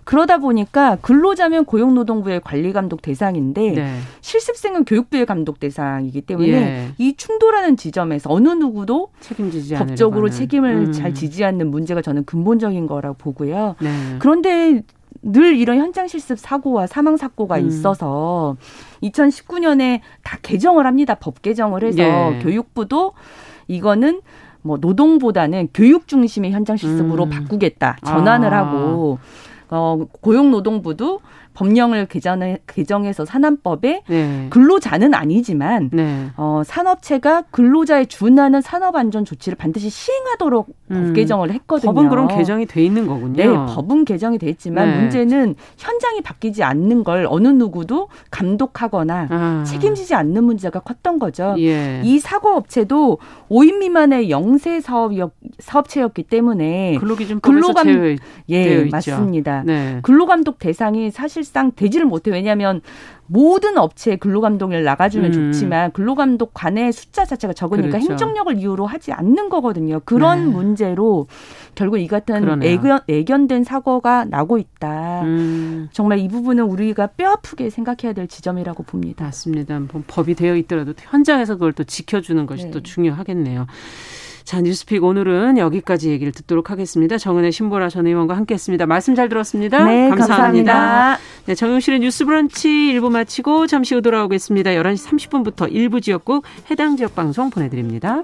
그러다 보니까 근로자면 고용노동부의 관리감독 대상인데 네. 실습생은 교육부의 감독 대상이기 때문에 예. 이 충돌하는 지점에서 어느 누구도 책임지지 법적으로 책임을 음. 잘 지지 않는 문제가 저는 근본적인 거라고 보고요. 네. 그런데 늘 이런 현장 실습 사고와 사망 사고가 음. 있어서 2019년에 다 개정을 합니다. 법 개정을 해서 예. 교육부도 이거는 뭐 노동보다는 교육 중심의 현장 실습으로 음. 바꾸겠다 전환을 아. 하고 어 고용노동부도 법령을 개정해, 개정해서 산안법에 네. 근로자는 아니지만 네. 어, 산업체가 근로자에 준하는 산업안전 조치를 반드시 시행하도록 음. 법 개정을 했거든요. 법은 그럼 개정이 돼 있는 거군요. 네, 법은 개정이 돼 있지만 네. 문제는 현장이 바뀌지 않는 걸 어느 누구도 감독하거나 아. 책임지지 않는 문제가 컸던 거죠. 예. 이 사고 업체도 5인 미만의 영세 사업이었, 사업체였기 때문에 근로기준법에서 예, 맞습니다. 네. 근로감독 대상이 사실 사실상 되지를 못해. 왜냐하면 모든 업체에 근로감독을 나가주면 음. 좋지만 근로감독 관의 숫자 자체가 적으니까 그렇죠. 행정력을 이유로 하지 않는 거거든요. 그런 네. 문제로 결국 이 같은 애견, 애견된 사고가 나고 있다. 음. 정말 이 부분은 우리가 뼈아프게 생각해야 될 지점이라고 봅니다. 맞습니다. 뭐 법이 되어 있더라도 현장에서 그걸 또 지켜주는 것이 네. 또 중요하겠네요. 자, 뉴스픽 오늘은 여기까지 얘기를 듣도록 하겠습니다. 정은혜 신보라 전 의원과 함께 했습니다. 말씀 잘 들었습니다. 네, 감사합니다. 감사합니다. 네, 정용실의 뉴스 브런치 1부 마치고 잠시 후 돌아오겠습니다. 11시 30분부터 일부 지역국 해당 지역 방송 보내드립니다.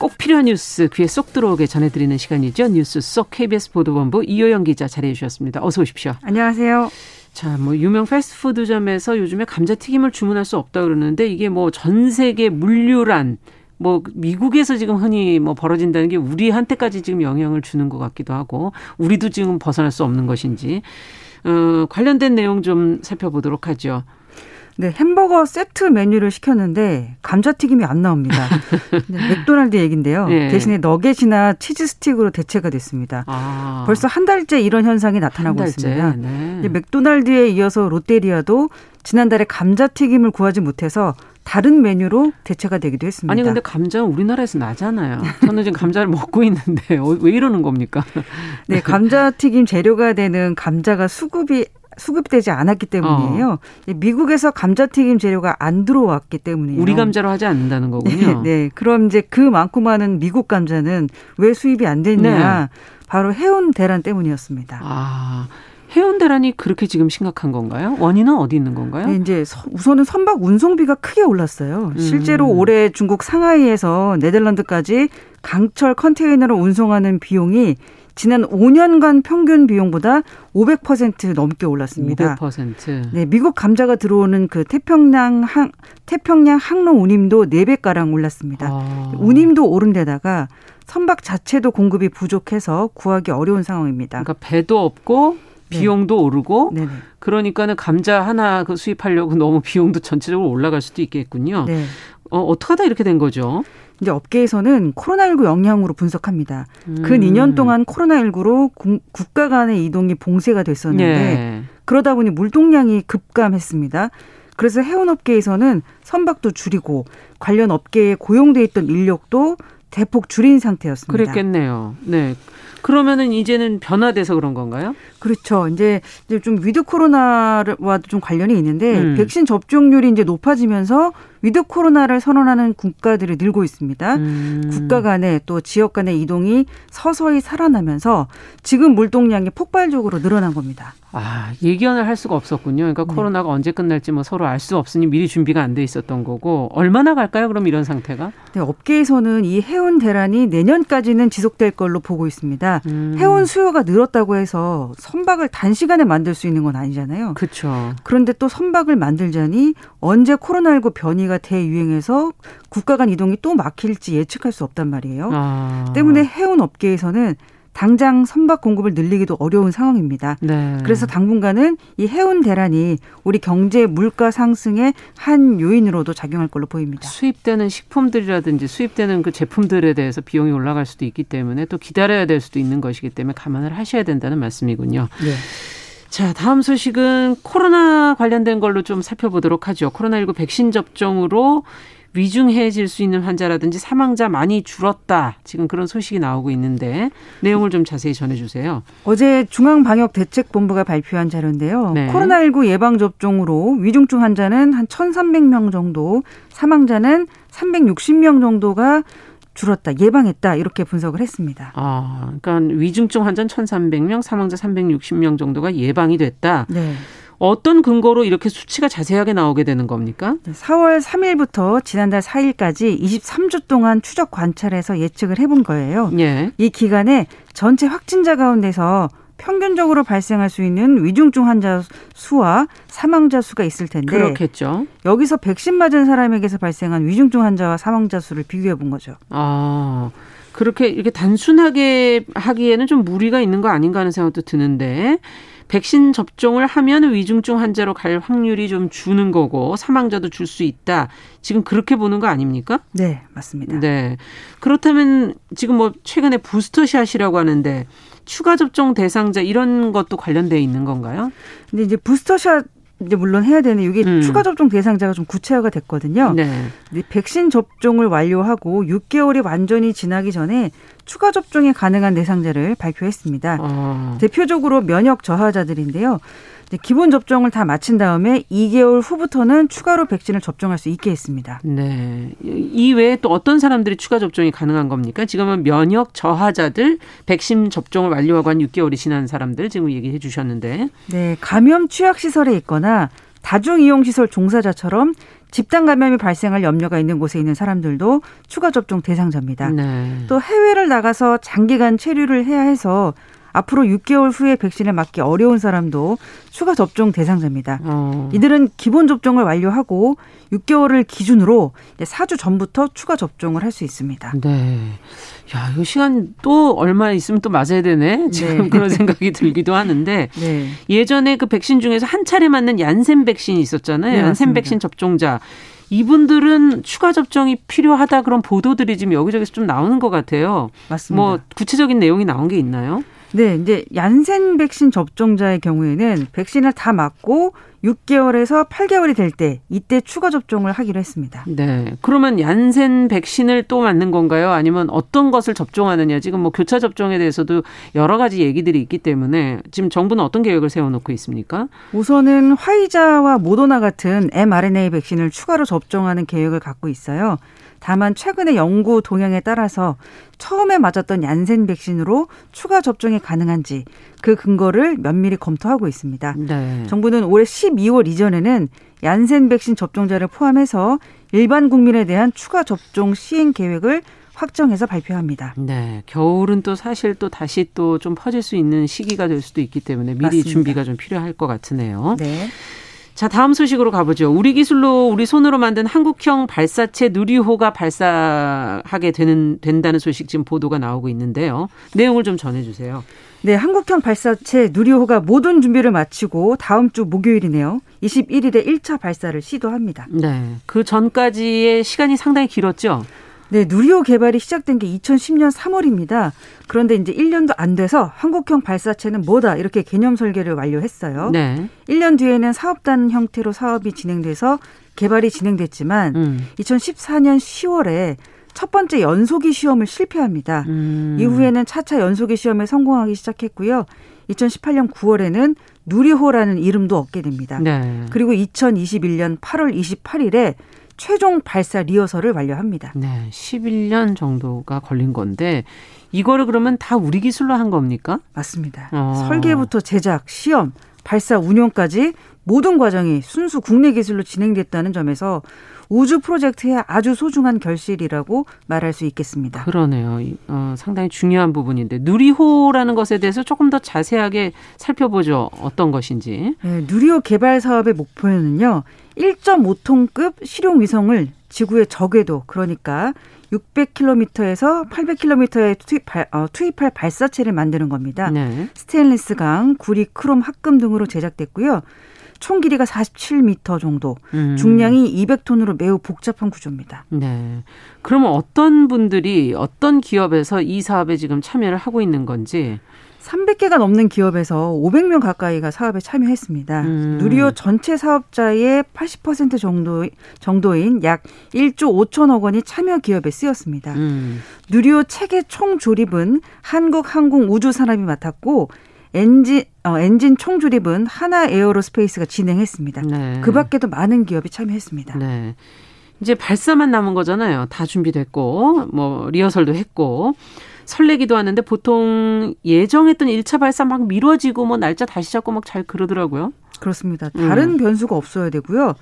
꼭 필요한 뉴스 귀에 쏙 들어오게 전해드리는 시간이죠. 뉴스 쏙 KBS 보도본부 이호영 기자 자리해 주셨습니다. 어서 오십시오. 안녕하세요. 자, 뭐 유명 패스트푸드점에서 요즘에 감자튀김을 주문할 수 없다 그러는데 이게 뭐 전 세계 물류란 뭐 미국에서 지금 흔히 뭐 벌어진다는 게 우리한테까지 지금 영향을 주는 것 같기도 하고 우리도 지금 벗어날 수 없는 것인지 어, 관련된 내용 좀 살펴보도록 하죠. 네, 햄버거 세트 메뉴를 시켰는데 감자튀김이 안 나옵니다. 네, 맥도날드 얘긴데요. 네. 대신에 너겟이나 치즈 스틱으로 대체가 됐습니다. 아. 벌써 한 달째 이런 현상이 나타나고 있습니다. 네. 맥도날드에 이어서 롯데리아도 지난달에 감자튀김을 구하지 못해서 다른 메뉴로 대체가 되기도 했습니다. 아니 근데 감자는 우리나라에서 나잖아요. 저는 지금 감자를 먹고 있는데 어, 왜 이러는 겁니까? 네, 감자튀김 재료가 되는 감자가 수급이 수급되지 않았기 때문이에요. 어. 미국에서 감자튀김 재료가 안 들어왔기 때문이에요. 우리 감자로 하지 않는다는 거군요. 네, 네. 그럼 이제 그 많고 많은 미국 감자는 왜 수입이 안 됐냐? 네. 바로 해운 대란 때문이었습니다. 아. 해운 대란이 그렇게 지금 심각한 건가요? 원인은 어디 있는 건가요? 네, 이제 우선은 선박 운송비가 크게 올랐어요. 음. 실제로 올해 중국 상하이에서 네덜란드까지 강철 컨테이너를 운송하는 비용이 지난 5년간 평균 비용보다 500% 넘게 올랐습니다. 500%. 네, 미국 감자가 들어오는 그 태평양 항 태평양 항로 운임도 4배 가량 올랐습니다. 아. 운임도 오른 데다가 선박 자체도 공급이 부족해서 구하기 어려운 상황입니다. 그러니까 배도 없고 네. 비용도 네. 오르고 네네. 그러니까는 감자 하나 그 수입하려고 너무 비용도 전체적으로 올라갈 수도 있겠군요. 네. 어, 어떻게 하다 이렇게 된 거죠? 이제 업계에서는 코로나19 영향으로 분석합니다. 음. 근 2년 동안 코로나19로 국가 간의 이동이 봉쇄가 됐었는데 네. 그러다 보니 물동량이 급감했습니다. 그래서 해운업계에서는 선박도 줄이고 관련 업계에 고용돼 있던 인력도 대폭 줄인 상태였습니다. 그랬겠네요. 네. 그러면은 이제는 변화돼서 그런 건가요? 그렇죠. 이제 좀 위드 코로나와도 좀 관련이 있는데 음. 백신 접종률이 이제 높아지면서 위드 코로나를 선언하는 국가들이 늘고 있습니다. 음. 국가 간의 또 지역 간의 이동이 서서히 살아나면서 지금 물동량이 폭발적으로 늘어난 겁니다. 아, 예견을 할 수가 없었군요. 그러니까 네. 코로나가 언제 끝날지 뭐 서로 알 수 없으니 미리 준비가 안 돼 있었던 거고 얼마나 갈까요? 그럼 이런 상태가? 네, 업계에서는 이 해운 대란이 내년까지는 지속될 걸로 보고 있습니다. 음. 해운 수요가 늘었다고 해서 선박을 단시간에 만들 수 있는 건 아니잖아요. 그렇죠. 그런데 또 선박을 만들자니 언제 코로나19 변이가 대유행해서 국가 간 이동이 또 막힐지 예측할 수 없단 말이에요. 아. 때문에 해운 업계에서는 당장 선박 공급을 늘리기도 어려운 상황입니다. 네. 그래서 당분간은 이 해운 대란이 우리 경제 물가 상승의 한 요인으로도 작용할 걸로 보입니다. 수입되는 식품들이라든지 수입되는 그 제품들에 대해서 비용이 올라갈 수도 있기 때문에 또 기다려야 될 수도 있는 것이기 때문에 감안을 하셔야 된다는 말씀이군요. 네. 자, 다음 소식은 코로나 관련된 걸로 좀 살펴보도록 하죠. 코로나19 백신 접종으로 위중해질 수 있는 환자라든지 사망자 많이 줄었다. 지금 그런 소식이 나오고 있는데 내용을 좀 자세히 전해주세요. 어제 중앙방역대책본부가 발표한 자료인데요. 네. 코로나19 예방접종으로 위중증 환자는 한 1,300명 정도, 사망자는 360명 정도가 줄었다, 예방했다 이렇게 분석을 했습니다. 아, 그러니까 위중증 환자 1,300명, 사망자 360명 정도가 예방이 됐다. 네. 어떤 근거로 이렇게 수치가 자세하게 나오게 되는 겁니까? 4월 3일부터 지난달 4일까지 23주 동안 추적 관찰해서 예측을 해본 거예요. 예. 이 기간에 전체 확진자 가운데서 평균적으로 발생할 수 있는 위중증 환자 수와 사망자 수가 있을 텐데 그렇겠죠. 여기서 백신 맞은 사람에게서 발생한 위중증 환자와 사망자 수를 비교해 본 거죠. 아. 그렇게 이렇게 단순하게 하기에는 좀 무리가 있는 거 아닌가 하는 생각도 드는데 백신 접종을 하면 위중증 환자로 갈 확률이 좀 주는 거고 사망자도 줄 수 있다. 지금 그렇게 보는 거 아닙니까? 네, 맞습니다. 네. 그렇다면 지금 뭐 최근에 부스터샷이라고 하는데 추가 접종 대상자 이런 것도 관련돼 있는 건가요? 근데 이제 부스터샷 이제 물론 해야 되는 이게 음. 추가 접종 대상자가 좀 구체화가 됐거든요. 네. 백신 접종을 완료하고 6개월이 완전히 지나기 전에 추가 접종이 가능한 대상자를 발표했습니다. 어. 대표적으로 면역 저하자들인데요. 기본 접종을 다 마친 다음에 2개월 후부터는 추가로 백신을 접종할 수 있게 했습니다. 네. 이 외에 또 어떤 사람들이 추가 접종이 가능한 겁니까? 지금은 면역 저하자들 백신 접종을 완료하고 한 6개월이 지난 사람들 지금 얘기해 주셨는데. 네. 감염 취약 시설에 있거나 다중 이용 시설 종사자처럼 집단 감염이 발생할 염려가 있는 곳에 있는 사람들도 추가 접종 대상자입니다. 네. 또 해외를 나가서 장기간 체류를 해야 해서 앞으로 6개월 후에 백신을 맞기 어려운 사람도 추가 접종 대상자입니다. 어. 이들은 기본 접종을 완료하고 6개월을 기준으로 4주 전부터 추가 접종을 할 수 있습니다. 네. 야, 이 시간 또 얼마 있으면 또 맞아야 되네. 지금 네. 그런 생각이 들기도 하는데 네. 예전에 그 백신 중에서 한 차례 맞는 얀센 백신이 있었잖아요. 네, 얀센 맞습니다. 백신 접종자. 이분들은 추가 접종이 필요하다 그런 보도들이 지금 여기저기서 좀 나오는 것 같아요. 맞습니다. 뭐 구체적인 내용이 나온 게 있나요? 네, 이제 얀센 백신 접종자의 경우에는 백신을 다 맞고 6개월에서 8개월이 될 때 이때 추가 접종을 하기로 했습니다. 네. 그러면 얀센 백신을 또 맞는 건가요? 아니면 어떤 것을 접종하느냐? 지금 뭐 교차 접종에 대해서도 여러 가지 얘기들이 있기 때문에 지금 정부는 어떤 계획을 세워놓고 있습니까? 우선은 화이자와 모더나 같은 mRNA 백신을 추가로 접종하는 계획을 갖고 있어요. 다만 최근의 연구 동향에 따라서 처음에 맞았던 얀센 백신으로 추가 접종이 가능한지 그 근거를 면밀히 검토하고 있습니다. 네. 정부는 올해 12월 이전에는 얀센 백신 접종자를 포함해서 일반 국민에 대한 추가 접종 시행 계획을 확정해서 발표합니다. 네. 겨울은 또 사실 또 다시 또 좀 퍼질 수 있는 시기가 될 수도 있기 때문에 미리 맞습니다. 준비가 좀 필요할 것 같으네요. 네. 자, 다음 소식으로 가보죠. 우리 기술로 우리 손으로 만든 한국형 발사체 누리호가 발사하게 되는 된다는 소식 지금 보도가 나오고 있는데요. 내용을 좀 전해 주세요. 네, 한국형 발사체 누리호가 모든 준비를 마치고 다음 주 목요일이네요. 21일에 1차 발사를 시도합니다. 네. 그 전까지의 시간이 상당히 길었죠. 네, 누리호 개발이 시작된 게 2010년 3월입니다. 그런데 이제 1년도 안 돼서 한국형 발사체는 뭐다 이렇게 개념 설계를 완료했어요. 네. 1년 뒤에는 사업단 형태로 사업이 진행돼서 개발이 진행됐지만 음. 2014년 10월에 첫 번째 연소기 시험을 실패합니다. 음. 이후에는 차차 연소기 시험에 성공하기 시작했고요. 2018년 9월에는 누리호라는 이름도 얻게 됩니다. 네. 그리고 2021년 8월 28일에 최종 발사 리허설을 완료합니다. 네, 11년 정도가 걸린 건데 이거를 그러면 다 우리 기술로 한 겁니까? 맞습니다. 어. 설계부터 제작, 시험, 발사 운영까지 모든 과정이 순수 국내 기술로 진행됐다는 점에서 우주 프로젝트의 아주 소중한 결실이라고 말할 수 있겠습니다. 그러네요. 어, 상당히 중요한 부분인데 누리호라는 것에 대해서 조금 더 자세하게 살펴보죠. 어떤 것인지. 네, 누리호 개발 사업의 목표는요. 1.5톤급 실용 위성을 지구의 저궤도 그러니까 600km에서 800km에 투입할, 어, 투입할 발사체를 만드는 겁니다. 네. 스테인리스 강, 구리, 크롬, 합금 등으로 제작됐고요. 총 길이가 47m 정도, 음. 중량이 200톤으로 매우 복잡한 구조입니다. 네. 그러면 어떤 분들이 어떤 기업에서 이 사업에 지금 참여를 하고 있는 건지 300개가 넘는 기업에서 500명 가까이가 사업에 참여했습니다. 음. 누리호 전체 사업자의 80% 정도 정도인 약 1조 5천억 원이 참여 기업에 쓰였습니다. 음. 누리호 체계 총 조립은 한국항공우주산업이 맡았고 엔진 어, 엔진 총 조립은 한화 에어로스페이스가 진행했습니다. 네. 그 밖에도 많은 기업이 참여했습니다. 네. 이제 발사만 남은 거잖아요. 다 준비됐고 뭐 리허설도 했고 설레기도 하는데 보통 예정했던 1차 발사 막 미뤄지고 뭐 날짜 다시 잡고 막 잘 그러더라고요. 그렇습니다. 다른 음. 변수가 없어야 되고요.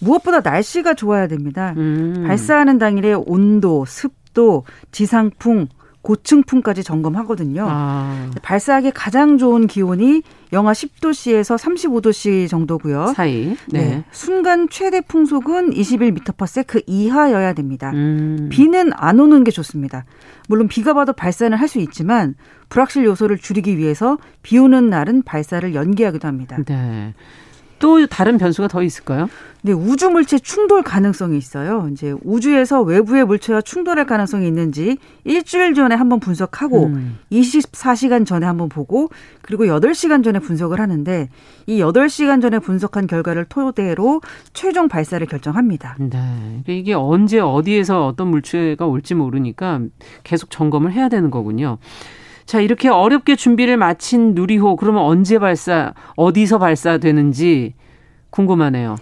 무엇보다 날씨가 좋아야 됩니다. 음. 발사하는 당일에 온도, 습도, 지상풍, 고층풍까지 점검하거든요. 아. 발사하기 가장 좋은 기온이 영하 10도씨에서 35도씨 정도고요. 사이. 네. 네. 순간 최대 풍속은 21m/s 이하여야 됩니다. 음. 비는 안 오는 게 좋습니다. 물론 비가 와도 발사는 할 수 있지만 불확실 요소를 줄이기 위해서 비 오는 날은 발사를 연기하기도 합니다. 네. 또 다른 변수가 더 있을까요? 네, 우주 물체 충돌 가능성이 있어요. 이제 우주에서 외부의 물체와 충돌할 가능성이 있는지 일주일 전에 한번 분석하고 음. 24시간 전에 한번 보고 그리고 8시간 전에 분석을 하는데 이 8시간 전에 분석한 결과를 토대로 최종 발사를 결정합니다. 네. 그러니까 이게 언제 어디에서 어떤 물체가 올지 모르니까 계속 점검을 해야 되는 거군요. 자, 이렇게 어렵게 준비를 마친 누리호 그러면 언제 발사, 어디서 발사되는지 궁금하네요.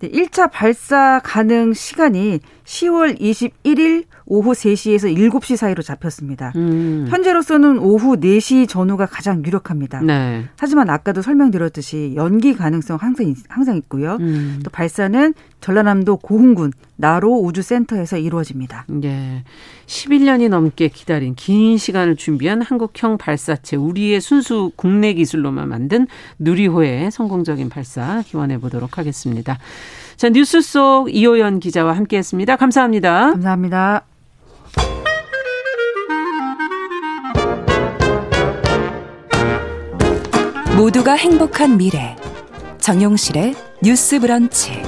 네, 1차 발사 가능 시간이 10월 21일 오후 3시에서 7시 사이로 잡혔습니다. 음. 현재로서는 오후 4시 전후가 가장 유력합니다. 네. 하지만 아까도 설명드렸듯이 연기 가능성 항상 항상 있고요. 음. 또 발사는 전라남도 고흥군 나로 우주센터에서 이루어집니다. 네. 11년이 넘게 기다린 긴 시간을 준비한 한국형 발사체 우리의 순수 국내 기술로만 만든 누리호의 성공적인 발사 기원해 보도록 하겠습니다. 자, 뉴스 속 이호연 기자와 함께 했습니다. 감사합니다. 감사합니다. 모두가 행복한 미래 정용실의 뉴스 브런치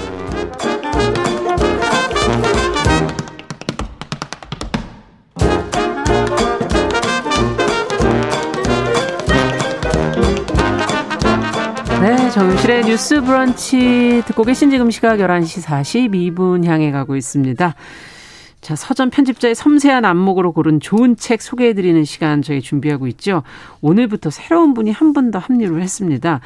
정용실의 뉴스 브런치 듣고 계신 지금 시각 11시 42분 향해 가고 있습니다. 자, 서점 편집자의 섬세한 안목으로 고른 좋은 책 소개해드리는 시간 저희 준비하고 있죠. 오늘부터 새로운 분이 한 분 더 합류를 했습니다.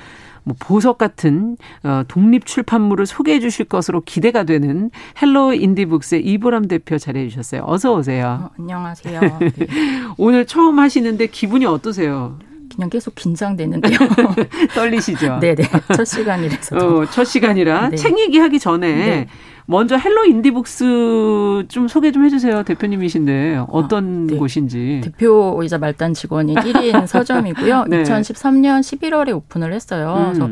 뭐 보석 같은 어, 독립 출판물을 소개해 주실 것으로 기대가 되는 헬로 인디북스의 이보람 대표 자리해 주셨어요. 어서 오세요. 어, 안녕하세요. 네. 오늘 처음 하시는데 기분이 어떠세요? 그냥 계속 긴장되는데요. 떨리시죠? 네네. 첫 시간이라서. 어, 첫 시간이라 네. 책 얘기하기 전에 네. 먼저 헬로 인디북스 좀 소개 좀 해주세요. 대표님이신데 어떤 아, 네. 곳인지. 대표이자 말단 직원인 1인 서점이고요. 네. 2013년 11월에 오픈을 했어요. 음. 그래서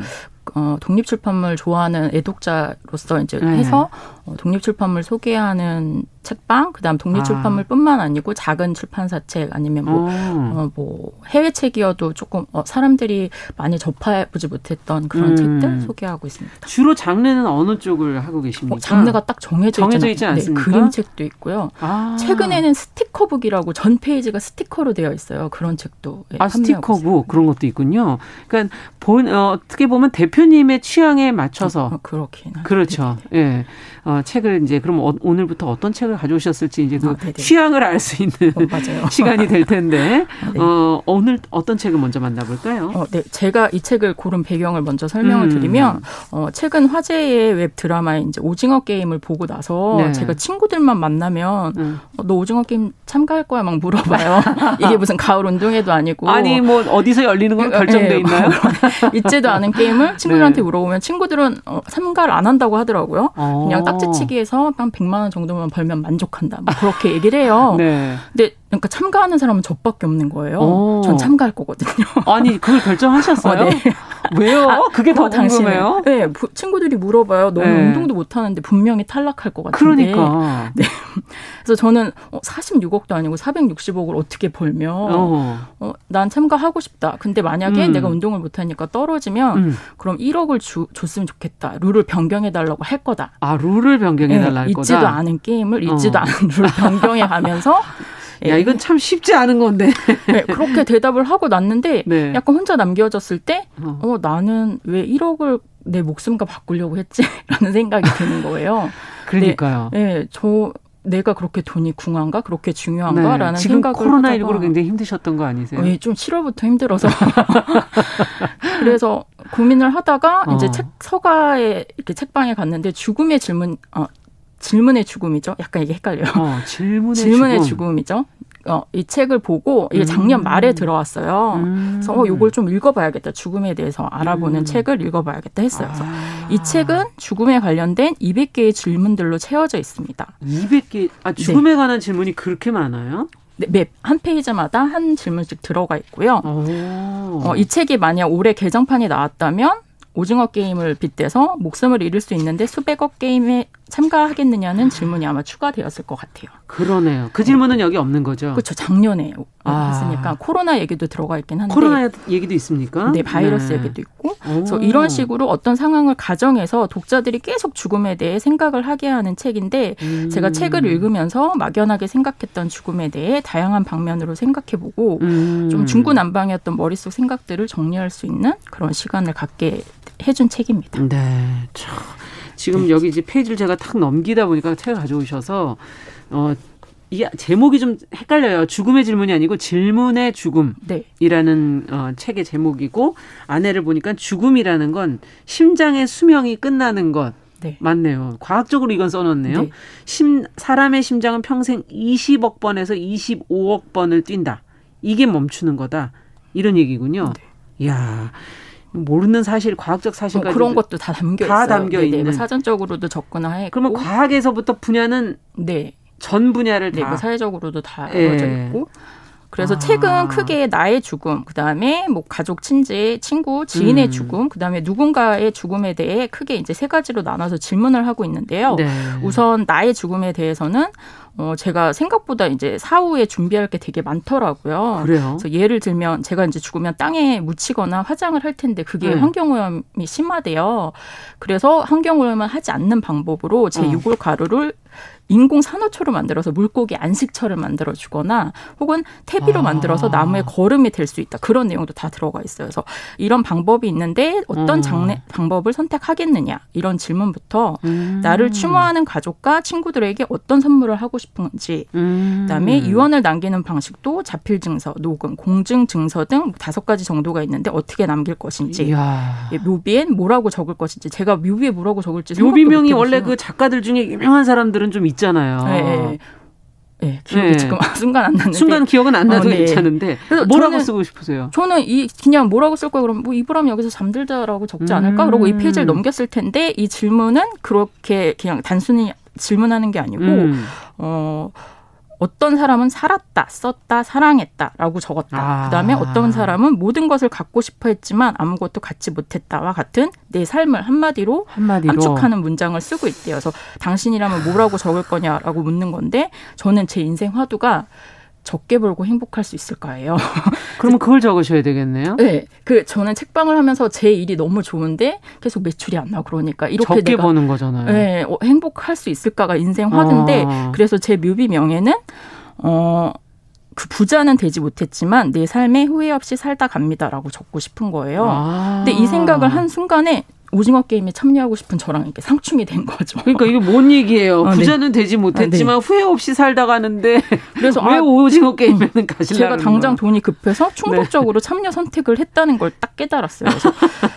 어, 독립 출판물 좋아하는 애독자로서 이제 네. 해서 어, 독립 출판물 소개하는 책방, 그다음 독립 출판물뿐만 아. 아니고 작은 출판사 책 아니면 뭐, 어, 뭐 해외 책이어도 조금 어, 사람들이 많이 접해보지 못했던 그런 음. 책들 소개하고 있습니다. 주로 장르는 어느 쪽을 하고 계십니까? 어, 장르가 딱 정해져, 정해져 있지 않습니까? 네, 그림책도 있고요. 아. 최근에는 스티커북이라고 전 페이지가 스티커로 되어 있어요. 그런 책도 예, 아 스티커북 그런 것도 있군요. 그러니까 본 어, 어떻게 보면 대표 님의 취향에 맞춰서 어, 그렇긴 그렇죠. 예. 네. 어, 책을 이제 그럼 어, 오늘부터 어떤 책을 가져오셨을지 이제 그 아, 취향을 알 수 있는 어, 시간이 될 텐데 아, 네. 어, 오늘 어떤 책을 먼저 만나볼까요? 어, 네, 제가 이 책을 고른 배경을 먼저 설명을 음. 드리면 어, 최근 화제의 웹 드라마인 이제 오징어 게임을 보고 나서 네. 제가 친구들만 만나면 음. 어, 너 오징어 게임 참가할 거야 막 물어봐요. 이게 무슨 가을 운동회도 아니고 아니 뭐 어디서 열리는 건 결정돼 네, 있나요? 있지도 않은 게임을 친구들한테 네. 물어보면 친구들은 어, 참가를 안 한다고 하더라고요. 어. 그냥 딱지치기해서 한 100만 원 정도만 벌면 만족한다. 뭐 그렇게 얘기를 해요. 네. 근데 그러니까 참가하는 사람은 저밖에 없는 거예요. 오. 전 참가할 거거든요. 아니 그걸 결정하셨어요? 어, 네. 왜요? 아, 그게 더 궁금해요. 네, 친구들이 물어봐요. 너는 네. 운동도 못 하는데 분명히 탈락할 것 같은데. 그러니까. 네. 그래서 저는 46억도 어, 아니고 460억을 어떻게 벌면 어. 어, 난 참가하고 싶다. 근데 만약에 음. 내가 운동을 못 하니까 떨어지면 음. 그럼 1억을 주, 줬으면 좋겠다. 룰을 변경해 달라고 할 거다. 아, 룰을 변경해 달라 네, 할 거다. 있지도 않은 게임을 있지도 어. 않은 룰 변경해 가면서 야, 이건 참 쉽지 않은 건데. 네, 그렇게 대답을 하고 났는데 네. 약간 혼자 남겨졌을 때, 어, 어 나는 왜 1억을 내 목숨과 바꾸려고 했지? 라는 생각이 드는 거예요. 그러니까요. 네, 네, 저 내가 그렇게 돈이 궁한가? 그렇게 중요한가?라는 네. 지금 생각을 코로나 19로 굉장히 힘드셨던 거 아니세요? 네, 좀 7월부터 힘들어서 그래서 고민을 하다가 어. 이제 책 서가에 이렇게 책방에 갔는데 죽음의 질문 어, 질문의 죽음이죠. 약간 이게 헷갈려요. 어, 질문의, 질문의 죽음. 이죠 어, 이 책을 보고 이게 작년 음. 말에 들어왔어요. 음. 그래서 어, 요걸 좀 읽어봐야겠다. 죽음에 대해서 알아보는 음. 책을 읽어봐야겠다 했어요. 그래서 아. 이 책은 죽음에 관련된 200개의 질문들로 채워져 있습니다. 200개? 아, 죽음에 네. 관한 질문이 그렇게 많아요? 네, 맵한 페이지마다 한 질문씩 들어가 있고요. 어, 이 책이 만약 올해 개정판이 나왔다면 오징어 게임을 빗대서 목숨을 잃을 수 있는데 수백억 게임에 참가하겠느냐는 질문이 아마 추가되었을 것 같아요. 그러네요. 그 질문은 여기 없는 거죠. 그렇죠. 작년에 아. 했으니까 코로나 얘기도 들어가 있긴 한데 코로나 얘기도 있습니까? 네, 바이러스 네. 얘기도 있고. 그래서 이런 식으로 어떤 상황을 가정해서 독자들이 계속 죽음에 대해 생각을 하게 하는 책인데 음. 제가 책을 읽으면서 막연하게 생각했던 죽음에 대해 다양한 방면으로 생각해보고 음. 좀 중구난방이었던 머릿속 생각들을 정리할 수 있는 그런 시간을 갖게 해준 책입니다. 네, 참. 지금 여기 이제 페이지를 제가 탁 넘기다 보니까 책을 가져오셔서 어 이게 제목이 좀 헷갈려요. 죽음의 질문이 아니고 질문의 죽음이라는 네. 어, 책의 제목이고 안에를 보니까 죽음이라는 건 심장의 수명이 끝나는 것. 네. 맞네요. 과학적으로 이건 써놓네요. 네. 심, 사람의 심장은 평생 20억 번에서 25억 번을 뛴다. 이게 멈추는 거다. 이런 얘기군요. 네. 이야. 모르는 사실, 과학적 사실까지 뭐 그런 것도 다 담겨 다 있어요. 담겨 네네. 네. 있는. 사전적으로도 접근하고. 그러면 과학에서부터 분야는 네. 전 분야를 다 네, 뭐 사회적으로도 다 이루어져 예. 있고. 그래서 아. 책은 크게 나의 죽음, 그 다음에 뭐 가족, 친지, 친구, 지인의 음. 죽음, 그 다음에 누군가의 죽음에 대해 크게 이제 세 가지로 나눠서 질문을 하고 있는데요. 네. 우선 나의 죽음에 대해서는 어, 제가 생각보다 이제 사후에 준비할 게 되게 많더라고요. 그래요? 그래서 예를 들면 제가 이제 죽으면 땅에 묻히거나 화장을 할 텐데 그게 네. 환경오염이 심하대요. 그래서 환경오염을 하지 않는 방법으로 제 어. 유골 가루를 인공 산호초로 만들어서 물고기 안식처를 만들어 주거나 혹은 퇴비로 아. 만들어서 나무의 거름이 될 수 있다. 그런 내용도 다 들어가 있어요. 그래서 이런 방법이 있는데 어떤 음. 장래 방법을 선택하겠느냐 이런 질문부터 음. 나를 추모하는 가족과 친구들에게 어떤 선물을 하고 싶은지 음. 그다음에 유언을 남기는 방식도 자필 증서, 녹음, 공증 증서 등 다섯 가지 정도가 있는데 어떻게 남길 것인지 이야. 예, 묘비엔 뭐라고 적을 것인지 제가 묘비에 뭐라고 적을지 묘비명이 원래 그 작가들 중에 유명한 사람들은 좀 있 잖아요. 네. 네, 기억이 네. 지금 순간 안 나는데 순간 기억은 안 나도 어, 네. 괜찮은데 뭐라고 쓰고 싶으세요? 저는 이 그냥 뭐라고 쓸 거예요? 그럼 뭐 이브람 여기서 잠들자라고 적지 않을까? 음. 그러고 이 페이지를 넘겼을 텐데 이 질문은 그렇게 그냥 단순히 질문하는 게 아니고 음. 어 어떤 사람은 살았다, 썼다, 사랑했다라고 적었다. 아. 그다음에 어떤 사람은 모든 것을 갖고 싶어 했지만 아무것도 갖지 못했다와 같은 내 삶을 한마디로, 한마디로. 함축하는 문장을 쓰고 있대요. 그래서 당신이라면 뭐라고 적을 거냐라고 묻는 건데 저는 제 인생 화두가 적게 벌고 행복할 수 있을까요? 그러면 그걸 적으셔야 되겠네요. 네, 그 저는 책방을 하면서 제 일이 너무 좋은데 계속 매출이 안 나고 그러니까 이렇게 적게 내가 버는 거잖아요. 네, 어, 행복할 수 있을까가 인생 화두인데 아. 그래서 제 뮤비 명예는 어. 그 부자는 되지 못했지만 내 삶에 후회 없이 살다 갑니다라고 적고 싶은 거예요. 아. 근데 이 생각을 한 순간에 오징어 게임에 참여하고 싶은 저랑 이렇게 상충이 된 거죠. 그러니까 이게 뭔 얘기예요? 어, 부자는 네. 되지 못했지만 아, 네. 후회 없이 살다 가는데 그래서 왜 아, 오징어 게임에는 가시려는 제가 당장 돈이 급해서 충동적으로 네. 참여 선택을 했다는 걸 딱 깨달았어요. 그래서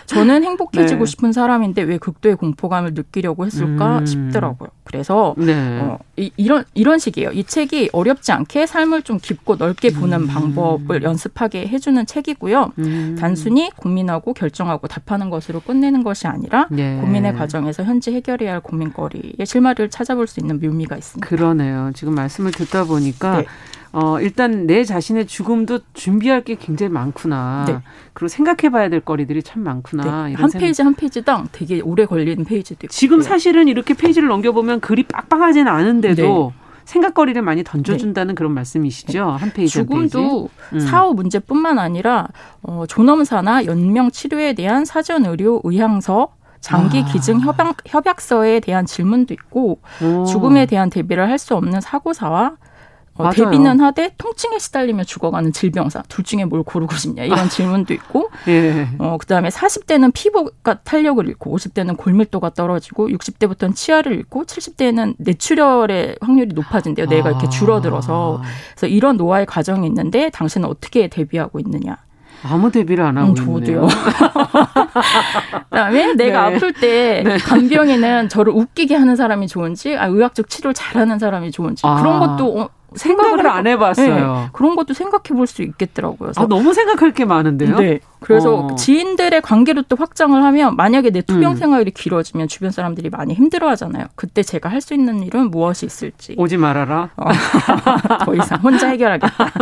저는 행복해지고 네. 싶은 사람인데 왜 극도의 공포감을 느끼려고 했을까 음. 싶더라고요. 그래서 네. 어, 이, 이런 이런 식이에요. 이 책이 어렵지 않게 삶을 좀 깊고 넓게 보는 음. 방법을 연습하게 해주는 책이고요. 음. 단순히 고민하고 결정하고 답하는 것으로 끝내는 것이 것이 아니라 네. 고민의 과정에서 현재 해결해야 할 고민거리의 실마리를 찾아볼 수 있는 묘미가 있습니다. 그러네요. 지금 말씀을 듣다 보니까 네. 어, 일단 내 자신의 죽음도 준비할 게 굉장히 많구나. 네. 그리고 생각해 봐야 될 거리들이 참 많구나. 네. 한 생각... 페이지 한 페이지당 되게 오래 걸리는 페이지도 있고. 지금 사실은 이렇게 페이지를 넘겨보면 글이 빡빡하지는 않은데도 네. 생각거리를 많이 던져준다는 네. 그런 말씀이시죠? 네. 한 페이지 죽음도 한 페이지. 사후 문제뿐만 아니라 어, 존엄사나 연명 치료에 대한 사전 의료 의향서 장기 아. 기증 협약, 협약서에 대한 질문도 있고 오. 죽음에 대한 대비를 할 수 없는 사고사와 어, 대비는 하되 통증에 시달리며 죽어가는 질병사 둘 중에 뭘 고르고 싶냐 이런 아. 질문도 있고 예. 어, 그다음에 40대는 피부가 탄력을 잃고 50대는 골밀도가 떨어지고 60대부터는 치아를 잃고 70대는 뇌출혈의 확률이 높아진대요. 뇌가 이렇게 아. 줄어들어서 그래서 이런 노화의 과정이 있는데 당신은 어떻게 대비하고 있느냐 아무 대비를 안 하고 음, 저도요. 그다음에 내가 네. 아플 때 네. 간병인은 저를 웃기게 하는 사람이 좋은지, 아, 의학적 치료를 잘하는 사람이 좋은지 아. 그런 것도 어, 생각을 안 해봤어요. 네, 그런 것도 생각해 볼 수 있겠더라고요. 아, 너무 생각할 게 많은데요? 네. 그래서 어. 지인들의 관계로 또 확장을 하면 만약에 내 투병 음. 생활이 길어지면 주변 사람들이 많이 힘들어 하잖아요. 그때 제가 할 수 있는 일은 무엇이 있을지. 오지 말아라. 어. 더 이상 혼자 해결하겠다.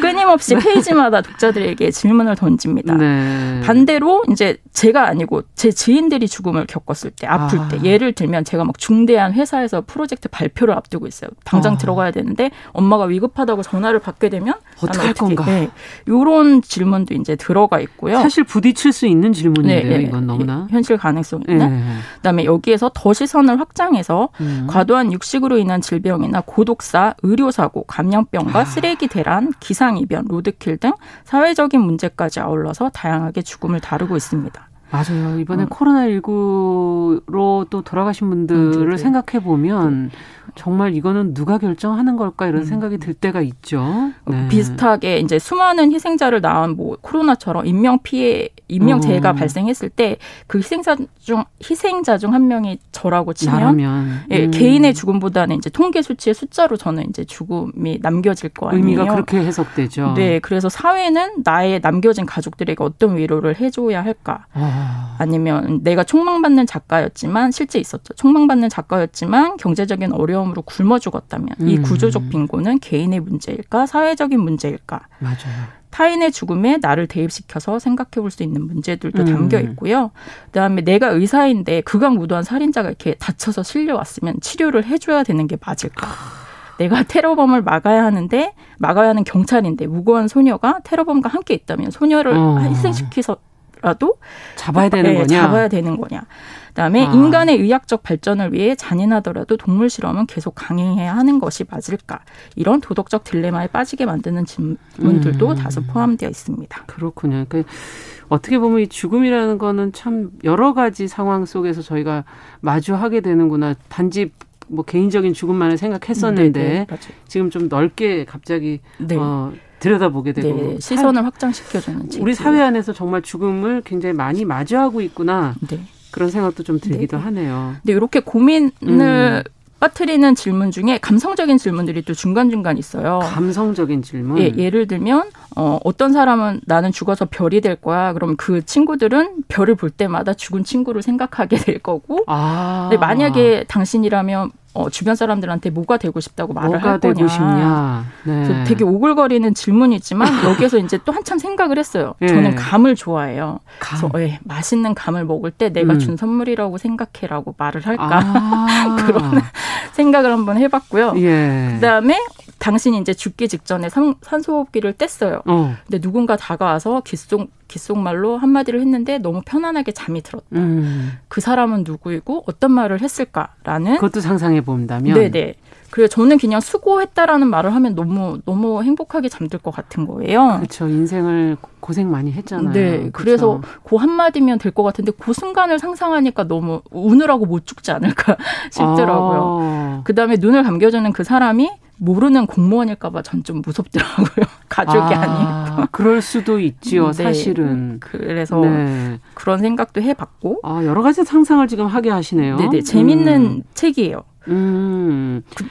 끊임없이 페이지마다 독자들에게 질문을 던집니다. 네. 반대로 이제 제가 아니고 제 지인들이 죽음을 겪었을 때, 아플 아. 때, 예를 들면 제가 막 중대한 회사에서 프로젝트 발표를 앞두고 있어요. 당장 어. 들어가야 되는데 엄마가 위급하다고 전화를 받게 되면 어떻게 할 건가? 네. 이런 질문도 이제 들어가 있고요. 사실 부딪힐 수 있는 질문인데요. 네, 네. 이건 너무나 네, 현실 가능성 있는. 네. 그다음에 여기에서 더 시선을 확장해서 음. 과도한 육식으로 인한 질병이나 고독사, 의료사고, 감염병과 아. 쓰레기 대란, 기상이변, 로드킬 등 사회적인 문제까지 아울러서 다양하게 죽음을 다루고 있습니다. 맞아요. 이번에 어. 코로나19로 또 돌아가신 분들을 생각해 보면 정말 이거는 누가 결정하는 걸까 이런 음. 생각이 들 때가 있죠. 네. 비슷하게 이제 수많은 희생자를 낳은 뭐 코로나처럼 인명 피해 인명 재해가 어. 발생했을 때 그 희생자 중 희생자 중 한 명이 저라고 치면 예, 음. 개인의 죽음보다는 이제 통계 수치의 숫자로 저는 이제 죽음이 남겨질 거 아니에요. 의미가 그렇게 해석되죠. 네, 그래서 사회는 나의 남겨진 가족들에게 어떤 위로를 해줘야 할까? 아. 아니면 내가 총망받는 작가였지만 실제 있었죠. 총망받는 작가였지만 경제적인 어려움으로 굶어 죽었다면 음. 이 구조적 빈곤은 개인의 문제일까 사회적인 문제일까? 맞아요. 타인의 죽음에 나를 대입시켜서 생각해 볼 수 있는 문제들도 음. 담겨 있고요. 그다음에 내가 의사인데 극악무도한 살인자가 이렇게 다쳐서 실려왔으면 치료를 해줘야 되는 게 맞을까? 내가 테러범을 막아야 하는데 막아야 하는 경찰인데 무고한 소녀가 테러범과 함께 있다면 소녀를 어. 희생시켜서 라도 잡아야 되는 네, 거냐? 잡아야 되는 거냐? 그다음에 아. 인간의 의학적 발전을 위해 잔인하더라도 동물 실험은 계속 강행해야 하는 것이 맞을까? 이런 도덕적 딜레마에 빠지게 만드는 질문들도 음. 다소 포함되어 있습니다. 그렇군요. 그러니까 어떻게 보면 이 죽음이라는 거는 참 여러 가지 상황 속에서 저희가 마주하게 되는구나. 단지 뭐 개인적인 죽음만을 생각했었는데 네네, 네, 지금 좀 넓게 갑자기 네. 어, 들여다보게 되고 네, 시선을 확장시켜주는 우리 사회 안에서 정말 죽음을 굉장히 많이 마주하고 있구나. 네. 그런 생각도 좀 들기도 네. 하네요. 네, 이렇게 고민을 음. 빠뜨리는 질문 중에 감성적인 질문들이 또 중간중간 있어요. 감성적인 질문? 예, 예를 들면, 어, 어떤 사람은 나는 죽어서 별이 될 거야. 그럼 그 친구들은 별을 볼 때마다 죽은 친구를 생각하게 될 거고, 아. 네, 만약에 당신이라면 어, 주변 사람들한테 뭐가 되고 싶다고 말을 할 거냐. 싶냐. 네. 되게 오글거리는 질문이지만 여기에서 이제 또 한참 생각을 했어요. 네. 저는 감을 좋아해요. 감. 그래서 예, 맛있는 감을 먹을 때 내가 음. 준 선물이라고 생각해라고 말을 할까 아. 그런 생각을 한번 해봤고요. 예. 그다음에 당신이 이제 죽기 직전에 산, 산소호흡기를 뗐어요. 어. 근데 누군가 다가와서 귓속 귓속말로 한마디를 했는데 너무 편안하게 잠이 들었다. 음. 그 사람은 누구이고 어떤 말을 했을까라는 그것도 상상해 본다면 네네. 그래서 저는 그냥 수고했다라는 말을 하면 너무 너무 행복하게 잠들 것 같은 거예요. 그렇죠. 인생을 고생 많이 했잖아요. 네. 그렇죠. 그래서 그 한마디면 될 것 같은데 그 순간을 상상하니까 너무 우느라고 못 죽지 않을까 싶더라고요. 아. 그다음에 눈을 감겨주는 그 사람이 모르는 공무원일까봐 전 좀 무섭더라고요. 가족이 아, 아니고. 그럴 수도 있지요, 네. 사실은. 그래서 네. 그런 생각도 해봤고. 아, 여러 가지 상상을 지금 하게 하시네요. 네네. 재밌는 음. 책이에요. 음. 그,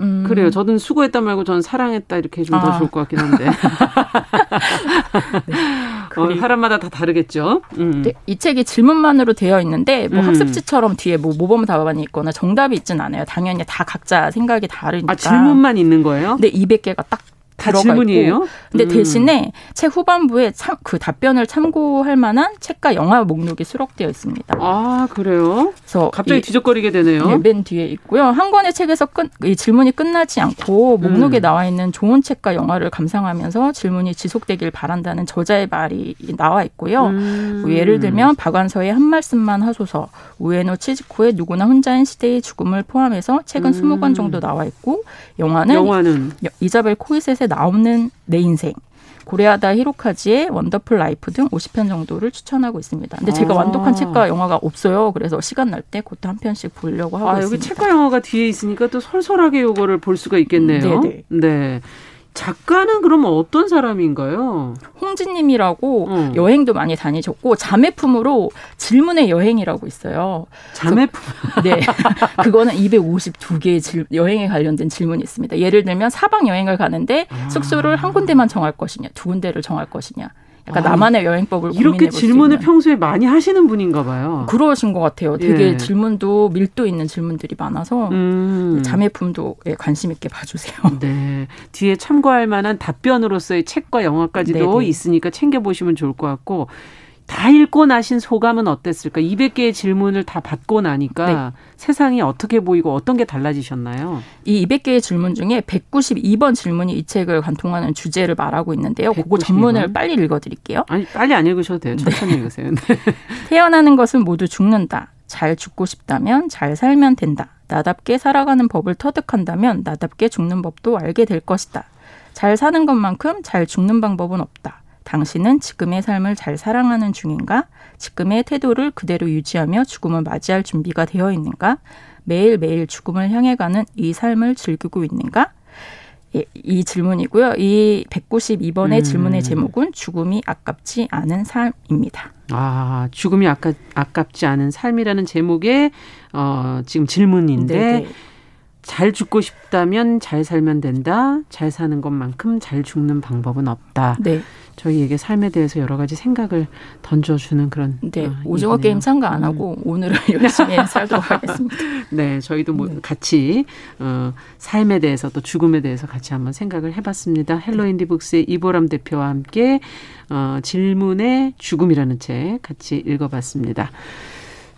음. 그래요. 저는 수고했다 말고 저는 사랑했다 이렇게 해주면 아. 더 좋을 것 같긴 한데. 네. 어, 사람마다 다 다르겠죠. 음. 네, 이 책이 질문만으로 되어 있는데 뭐 음. 학습지처럼 뒤에 뭐 모범 답안이 있거나 정답이 있진 않아요. 당연히 다 각자 생각이 다르니까. 아, 질문만 있는 거예요? 네, 200개가 딱 다 질문이에요? 있고. 근데 음. 대신에 책 후반부에 참, 그 답변을 참고할 만한 책과 영화 목록이 수록되어 있습니다. 아 그래요? 그래서 갑자기 이, 뒤적거리게 되네요. 네, 맨 뒤에 있고요. 한 권의 책에서 끝, 이 질문이 끝나지 않고 목록에 음. 나와 있는 좋은 책과 영화를 감상하면서 질문이 지속되길 바란다는 저자의 말이 나와 있고요. 음. 뭐 예를 들면 박완서의 한 말씀만 하소서, 우에노 치즈코의 누구나 혼자인 시대의 죽음을 포함해서 책은 음. 20권 정도 나와 있고 영화는, 영화는? 이자벨 코이셋의 나 없는 내 인생. 고레에다 히로카즈의 Wonderful Life 등 50편 정도를 추천하고 있습니다. 근데 제가 아. 완독한 책과 영화가 없어요. 그래서 시간 날때 그것도 한 편씩 보려고 하고 아, 있습니다. 여기 책과 영화가 뒤에 있으니까 또 쏠쏠하게 요거를 볼 수가 있겠네요. 음, 네네. 네. 작가는 그러면 어떤 사람인가요? 홍진님이라고 어. 여행도 많이 다니셨고 자매품으로 질문의 여행이라고 있어요. 자매품. 네, 그거는 252개의 질, 여행에 관련된 질문이 있습니다. 예를 들면 사박 여행을 가는데 아. 숙소를 한 군데만 정할 것이냐, 두 군데를 정할 것이냐. 약간 아, 나만의 여행법을 이렇게 질문을 평소에 많이 하시는 분인가 봐요. 그러신 것 같아요. 되게 예. 질문도 밀도 있는 질문들이 많아서 음. 자매품도 예, 관심 있게 봐주세요. 네, 뒤에 참고할 만한 답변으로서의 책과 영화까지도 네네. 네. 있으니까 챙겨 보시면 좋을 것 같고 다 읽고 나신 소감은 어땠을까? 200개의 질문을 다 받고 나니까 네. 세상이 어떻게 보이고 어떤 게 달라지셨나요? 이 200개의 질문 중에 192번 질문이 이 책을 관통하는 주제를 말하고 있는데요. 192번? 그거 전문을 빨리 읽어드릴게요. 아니 빨리 안 읽으셔도 돼요. 천천히 네. 읽으세요. 네. 태어나는 것은 모두 죽는다. 잘 죽고 싶다면 잘 살면 된다. 나답게 살아가는 법을 터득한다면 나답게 죽는 법도 알게 될 것이다. 잘 사는 것만큼 잘 죽는 방법은 없다. 당신은 지금의 삶을 잘 사랑하는 중인가? 지금의 태도를 그대로 유지하며 죽음을 맞이할 준비가 되어 있는가? 매일매일 죽음을 향해 가는 이 삶을 즐기고 있는가? 예, 이 질문이고요. 이 192번의 음. 질문의 제목은 죽음이 아깝지 않은 삶입니다. 아, 죽음이 아깝, 아깝지 않은 삶이라는 제목의 어, 지금 질문인데 네네. 잘 죽고 싶다면 잘 살면 된다. 잘 사는 것만큼 잘 죽는 방법은 없다. 네. 저희에게 삶에 대해서 여러 가지 생각을 던져주는 그런. 네. 어, 오징어. 게임 참가 안 하고 음. 오늘은 열심히 살도록 하겠습니다. 네. 저희도 뭐 네. 같이 어, 삶에 대해서 또 죽음에 대해서 같이 한번 생각을 해봤습니다. 헬로 인디북스의 이보람 대표와 함께 어, 질문의 죽음이라는 책 같이 읽어봤습니다.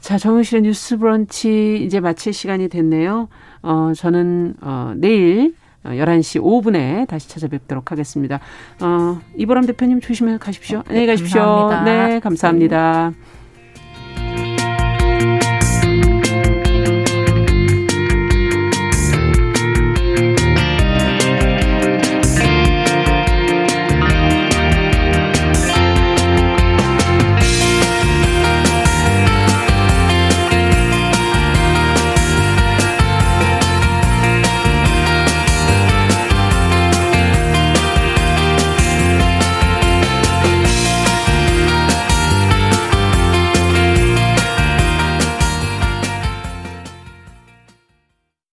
자, 정은실의 뉴스 브런치 이제 마칠 시간이 됐네요. 어, 저는 어, 내일 11시 어, 5분에 다시 찾아뵙도록 하겠습니다. 어, 이보람 대표님 조심해 가십시오. 안녕히 가십시오. 감사합니다. 네, 감사합니다. 네.